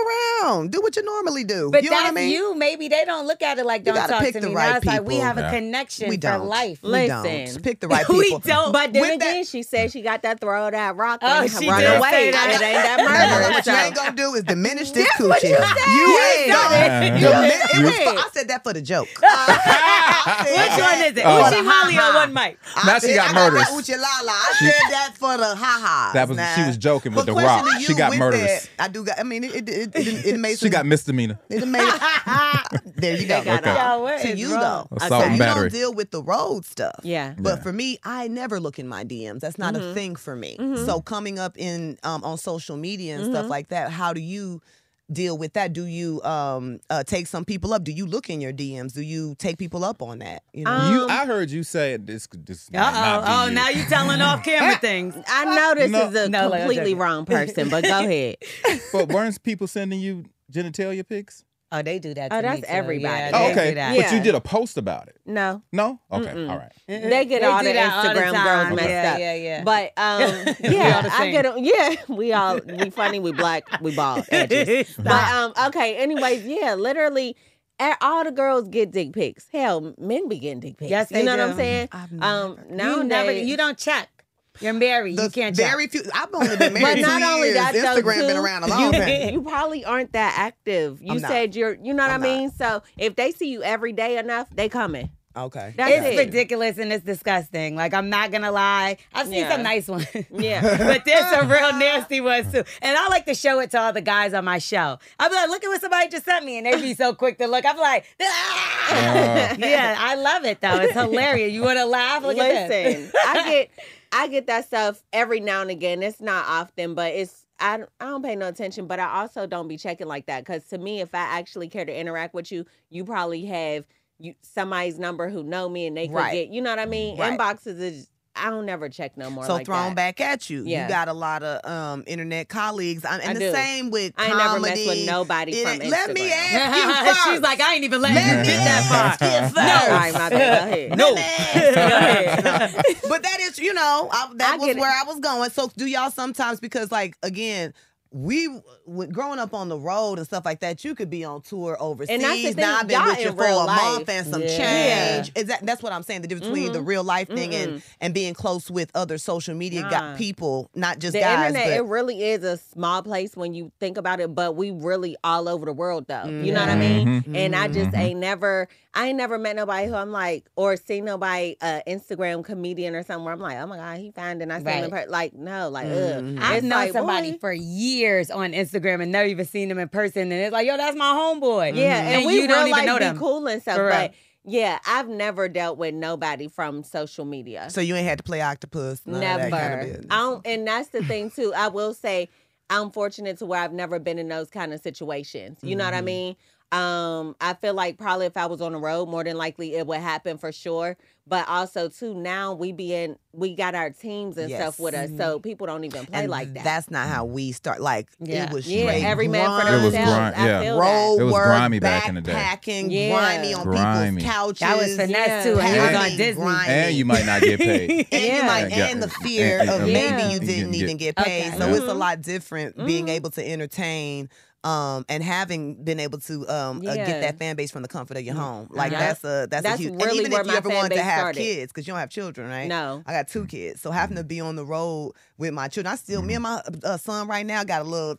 around. Do what you normally do. But you know that's what I mean? you. Maybe they don't look at it like don't gotta talk pick to the me. right now it's like we people. have a connection We for don't. life. We don't. Listen. Pick the right people. We don't. But then With that- again, she said she got that throw that rock Oh, and she run did away. say It ain't that No, no, murder. what you ain't gonna do is diminish this That's coochie. what you said. You You ain't said gonna it. dimi- it was for- I said that for the joke. I said Which one is it? Oh. Uchi Molly or one mic? I Now she said- got I murderous. that Uchi Lala. I said that for the ha ha. That was- she was joking with The Rock. She got with murderous. I do got. I mean, it it it, it, it made She got misdemeanor. It made. there you go. got Okay. Yo, what To you wrong? though, Assault so you battery. don't deal with the road stuff. Yeah. But Yeah. for me, I never look in my DMs. That's not Mm-hmm. a thing for me. So coming up in um, on social media and Mm-hmm. stuff like that, how do you deal with that? Do you um, uh, take some people up? Do you look in your DMs? Do you take people up on that? You know, Um, you, I heard you say this. This Uh oh. not Oh, you. now you telling off camera things. I know this No. is a No, completely joking. wrong person, but go ahead. But weren't people sending you genitalia pics? Oh, they do that. To Oh, me that's too. everybody. Yeah, Oh, they okay. do that. But you did a post about it. No. No? Okay. Mm-mm. All right. They get They all the all the Instagram time. girls messed Yeah, up. yeah, yeah. But um, We yeah, the I same. get 'em- Yeah, we all we funny, we black, we bald edges. But um, okay. Anyways, yeah, literally, a- all the girls get dick pics. Hell, men be getting dick pics. Yes, you they know what do. I'm saying? I've Um, you nowadays, never. You don't check. You're married. The you can't check. very few. I've only been married. But married not two only years. that, though, Instagram been around a long you, time. you probably aren't that active. You I'm not. said you're, you know what I'm I mean? So if they see you every day enough, they coming. Okay. That's it's it. ridiculous and it's disgusting. Like I'm not gonna lie. I've seen Yeah. some nice ones. Yeah. but there's some real nasty ones too. And I like to show it to all the guys on my show. I'll be like, look at what somebody just sent me. And they be so quick to look. I'm like, ah! yeah, I love it though. It's hilarious. You wanna laugh? Look at this. Listen, I get I get that stuff every now and again. It's not often, but it's I don't, I don't pay no attention, but I also don't be checking like that because to me, if I actually care to interact with you, you probably have you somebody's number who know me and they could Right. get you know what I mean. Right. Inboxes is I don't never check no more. so like thrown that. back at you. Yeah. You got a lot of um, internet colleagues, I- and I the do. same with I ain't never comedy. with nobody It- from Let me Instagram. ask you first. She's like, I ain't even letting Let you me get that ask far. No. All right, my bad. Go ahead. No. Let me ask you first. but that is, you know, I, that I was get it. where I was going. So do y'all sometimes because, like, again. We when growing up on the road and stuff like that, you could be on tour overseas. And that's the thing, now I've been y'all with you for a real month and some Yeah. change. Is that that's what I'm saying? The difference between the Mhm. real life thing and Mhm. and being close with other social media Nah. got people, not just the guys. internet but it really is a small place when you think about it but we really all over the world though you know what i mean Mm-hmm. and i just ain't never i ain't never met nobody who i'm like or seen nobody uh instagram comedian or something where i'm like oh my god he fine and i see him in Right. per-. like no like ugh. I've It's known like, somebody boy, for years years on Instagram and never even seen them in person, and it's like, yo, that's my homeboy. Yeah, and, and we you don't real even life know be them. cool and stuff. For real. But yeah, I've never dealt with nobody from social media. So you ain't had to play octopus. none that never. kind of. I don't, and that's the thing too. I will say, I'm fortunate to where I've never been in those kind of situations. You know what I Mm-hmm. mean? Um, I feel like probably if I was on the road, more than likely it would happen for sure. But also too, now we be in, we got our teams and stuff with us, so people don't even play and like that. That's not how we start. Like Yeah. it was yeah, straight every man for grind, It was themselves. grind- I yeah. feel road It was work, grimy back in the day. Backpacking, Yeah. grimy on Grimy. people's couches. That was finesse Yeah. too, and he was on Grimy, Disney. grimy. and you might not get paid. and you Yeah. might Yeah. and the fear And- of and- maybe Yeah. you didn't You even get- get paid. Okay. So it's a Mhm. lot different being Mhm. able to entertain um and having been able to um uh, get that fan base from the comfort of your home. Like Yeah. that's a that's, That's a huge really and even if you ever fan wanted to have started. kids, because you don't have children, right? No. I got two kids. So having to be on the road with my children. I still me and my uh, son right now got a little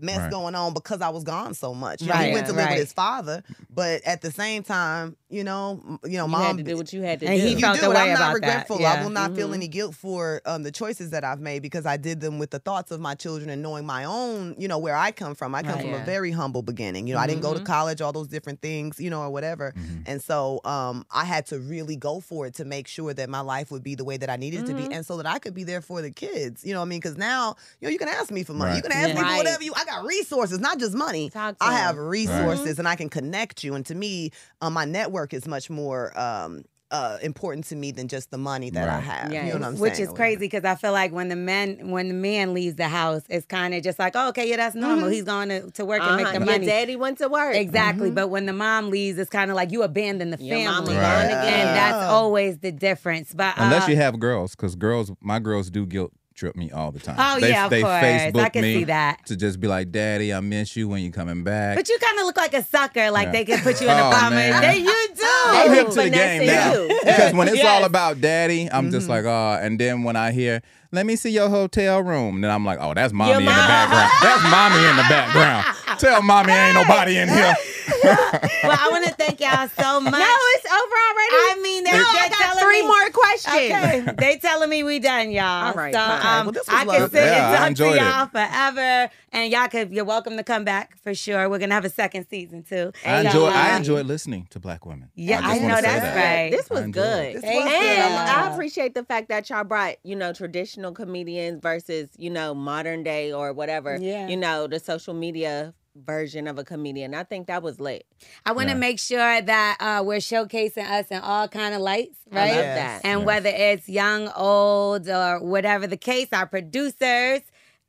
mess Right. going on because I was gone so much. Right, he went to live right. with his father, but at the same time, you know, you know, you mom had to do what you had to And do. he you felt do the it. way I'm not regretful. Yeah. I will not feel Mhm. any guilt for um, the choices that I've made because I did them with the thoughts of my children and knowing my own, you know, where I come from. I come Right. from Yeah. a very humble beginning. You know, I didn't go to Mhm. college, all those different things, you know, or whatever. Mhm. And so um, I had to really go for it to make sure that my life would be the way that I needed it to be, and so that I could be there for the kids. You know what I mean? Because now, you know, you can ask me for money. You Right. can ask Yeah. me for Right. Whatever you. I got resources, not just money. Talk to I have resources and I can connect you. And to me, um, my network is much more um, uh, important to me than just the money that I have. Yes. You know what I'm saying? Which saying? is crazy because I feel like when the man when the man leaves the house, it's kind of just like, oh, okay, yeah, that's normal. He's going to, to work and make Uh-huh. the Your money. daddy went to work. Exactly. But when the mom leaves, it's kind of like you abandon the Your family. Right. again. And that's always the difference. But Unless uh, you have girls, because girls, my girls do guilt trip me all the time. Oh, they, yeah, of they course. I Facebook can me see that. to just be like, "Daddy, I miss you when you coming back." But you kind of look like a sucker. Like Yeah. they can put you in a Oh, man. They, you do. I'm They hip to the game now. Because when it's all about daddy, I'm just Mm-hmm. like, oh. And then when I hear, let me see your hotel room, then I'm like, oh, that's mommy in the background. That's mommy in the background. Tell mommy ain't nobody in here. Well, I want to thank y'all so much. No, it's over already. I mean, they're, no, they're I got three me- more questions. Okay, they telling me we done, y'all. All right, so fine. um, Well, this was I can lovely. sit Yeah, I and talk to y'all forever, and y'all could. You're welcome to come back for sure. We're gonna have a second season too. I So, enjoy, I enjoy listening to black women. Yeah, just I know that's that. right. This was good. This was you. good. And I I like it. appreciate the fact that y'all brought, you know, traditional comedians versus, you know, modern day or whatever. Yeah. You know, the social media version of a comedian. I think that was lit. I want to Yeah. make sure that uh, we're showcasing us in all kind of lights, I right? love Yes. that. And Yes. whether it's young, old, or whatever the case, our producers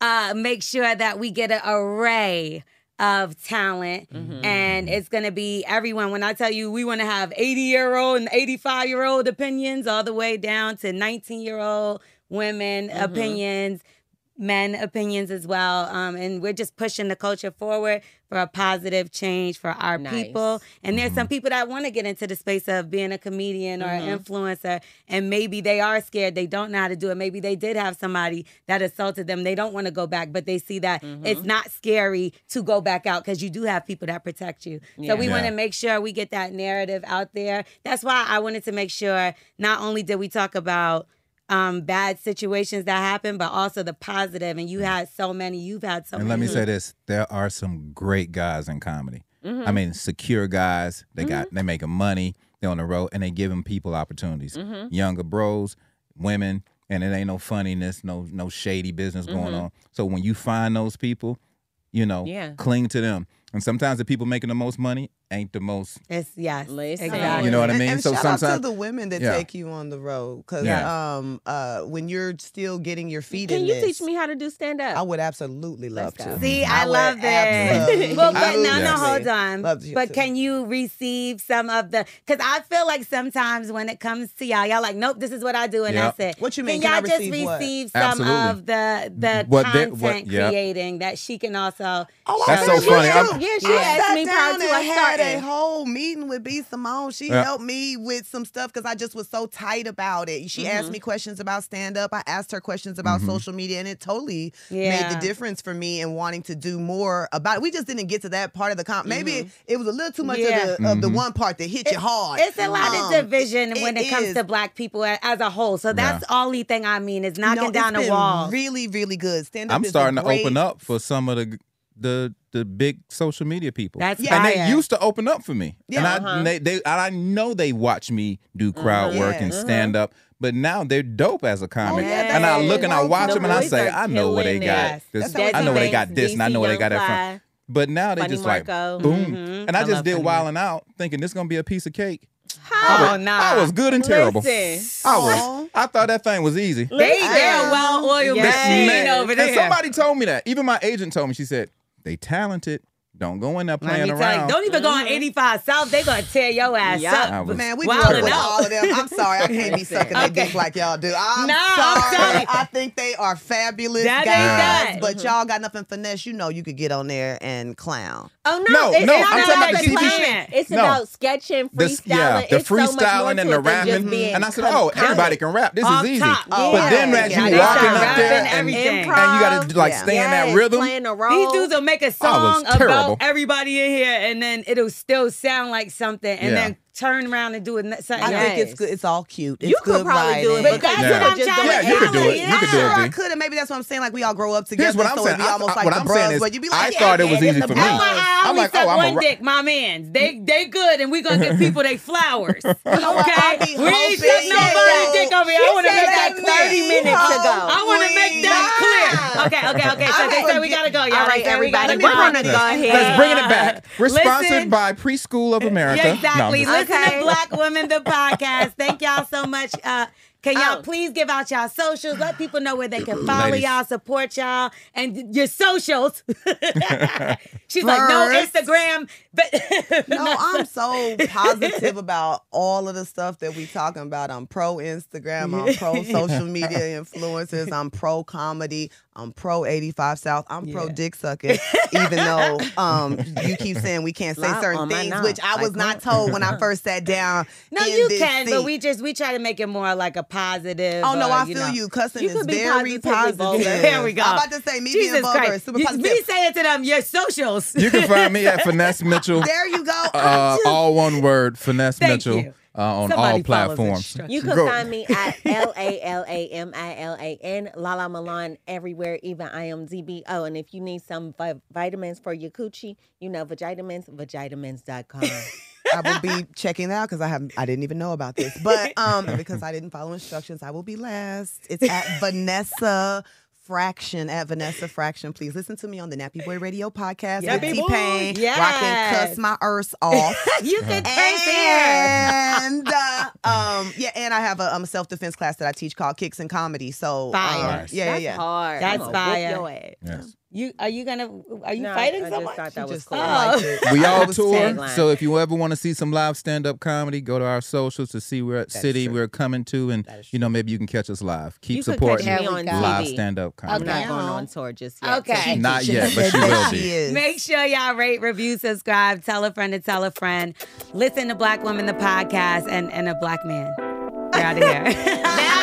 uh, make sure that we get an array of talent. Mhm. And it's going to be everyone. When I tell you we want to have 80 year old and 85 year old opinions, all the way down to 19 year old women Mhm. opinions. Men opinions as well, um, and we're just pushing the culture forward for a positive change for our Nice. people. And there's some people that want to get into the space of being a comedian or Mhm. an influencer, and maybe they are scared. They don't know how to do it. Maybe they did have somebody that assaulted them. They don't want to go back, but they see that Mhm. it's not scary to go back out because you do have people that protect you. So we Yeah. want to make sure we get that narrative out there. That's why I wanted to make sure not only did we talk about um, bad situations that happen, but also the positive. And you had so many. You've had so many. And many. let me say this: there are some great guys in comedy. Mhm. I mean, secure guys. They got they making money. They're on the road and they giving people opportunities. Mhm. Younger bros, women, and it ain't no funniness, no no shady business going Mhm. on. So when you find those people, you know, Yeah. cling to them. And sometimes the people making the most money ain't the most. It's yes, Listen. exactly. You know what I mean? And, So shout out to the women that Yeah. take you on the road, because Yeah. um, uh, when you're still getting your feet in, Can in you this, teach me how to do stand up? I would absolutely love to. See, I, I love it. absolutely- Well, but no, no, hold on. love to hear But too. can you receive some of the? Because I feel like sometimes when it comes to y'all, y'all like, nope, this is what I do, and Yep. that's it. What you mean? Can Can y'all just receive what? some Absolutely. of the the What they- content what- yep. creating that she can also? Oh, That's so funny. I'm- yeah, she I asked sat me down prior to and I had a whole meeting with B Simone. She Yeah. helped me with some stuff because I just was so tight about it. She Mm-hmm. asked me questions about stand up. I asked her questions about Mm-hmm. social media, and it totally Yeah. made the difference for me in wanting to do more about it. We just didn't get to that part of the con. Maybe it was a little too much Yeah. of the of the Mm-hmm. one part that hit you hard. It's a lot Um, of division when it, comes is. to black people as a whole. So that's the only thing I mean is knocking No, it's down the been wall. Really, really good. Stand up. I'm is a starting to open up for some of the the the big social media people. That's Yeah. and they fire. used to open up for me. Yeah. and I Uh-huh. they, they and I know they watch me do crowd work Yeah. and stand up. But now they're dope as a comic, yeah, and I look and I the watch them and I say, I know what they got this. That's how I know where they got this, and I know where they got that from. But now they Funny just like Marco. boom, Mhm. and I, I just did Funny Wild 'N Out, thinking this gonna be a piece of cake. Oh, nah. I was good and terrible. Listen. I Aw. was. I thought that thing was easy. They, they're a well oiled Yes. machine Man, over and somebody told me that. Even my agent told me. She said they talented. Don't go in there Let me playing tell you, around. don't even go on mm-hmm. 85 South. They gonna tear your ass Yup. Up. was- Man, we Wildin' grew up with all of them. I'm sorry, I can't be sucking their Okay. dick like y'all do. I'm No, I'm sorry. I think they are fabulous That ain't guys, that. but mm-hmm. y'all got nothing finesse. You know, you could get on there and clown. Oh no, No, it's no, not I'm about talking about the the TV clan. It's No. about sketching, freestyling. This- yeah, the It's so much more freestyling to and the rapping. And I said, oh, comedy. everybody can rap. This is easy. But then as you they walking up there and, you got to like stay in that rhythm. playing a role. These dudes will make a was song terrible. everybody in here, and then it'll still sound like something, and Yeah. then turn around and do it. Something I Yes. think it's good. It's all cute. It's You could good probably do it. But that's Yeah. you what could I'm just trying do to Yeah, you could do it. Yeah. You could do Sure, it, I B. could, and maybe that's what I'm saying. Like we all grow up together, Here's what I'm so saying. it'd be I, almost I, like what I'm saying is but you'd be I like, thought it was easy the for me. That's bros. why I I'm always like, suck oh, I'm a one ra- dick, my mans. They they good, and we gonna give people they flowers. I Okay, we ain't hoping suck that- nobody dick over here. I want to said make that that 30 minutes ago. I want to make that clear. Okay, okay, okay. So they said we gotta go, y'all. All right, They said we gotta everybody, we're gonna go ahead. Let's bring it back. We're sponsored by Preschool of America. Yeah, No, I'm exactly. Okay. to Black Women, the podcast. Thank y'all so much. Uh, can y'all Oh. please give out y'all socials? Let people know where they can follow Ladies. y'all, support y'all, and your socials. She's like, no Instagram, but No, I'm so positive about all of the stuff that we talking about. I'm pro Instagram. I'm pro social media influencers. I'm pro comedy. I'm pro 85 South. I'm pro dick sucking. even though um you keep saying we can't say Slap certain things, which I was Like not told when I first sat down. no, in you this can. But we just we try to make it more like a positive. Oh no, uh, I you feel know. you. Cussing You is very positively positive. vulgar. There we go. I'm about to say me Jesus being vulgar Christ. is super You- positive. Me saying it to them your socials. You can find me at Finesse Mitchell. there you go. Uh, all one word, Finesse Thank Mitchell, you. uh, on Somebody all platforms. You can Go. find me at L A L A M I L A N, Lala Milan, everywhere, even I am ZB. Oh, and if you need some vi- vitamins for your coochie, you know, Vagitamins, vagitamins.com. I will be checking that out because I have I didn't even know about this. But um because I didn't follow instructions, I will be last. It's at Vanessa Fraction at Vanessa Fraction. Please listen to me on the Nappy Boy Radio podcast Nappy with Boy. T-Pain. Yes. Where I can cuss my earth off. you can curse here. and uh, um yeah, and I have a um, self defense class that I teach called Kicks and Comedy. So Fire. um, yeah, yeah, That's yeah. hard. That's fire. Yes. You are you gonna are you No, fighting I someone? just thought that She was just cool. Oh. liked it. We all tour, so if you ever want to see some live stand-up comedy, go to our socials to see where That is city true. we're coming to, and you know maybe you can catch us live. Keep You could supporting catch me on live stand-up I'm comedy. not going on tour just yet. Okay. So Not yet, but she will be. is. Make sure y'all rate, review, subscribe, tell a friend to tell a friend. Listen to Black Woman the podcast and and a black man. We're out of here. Now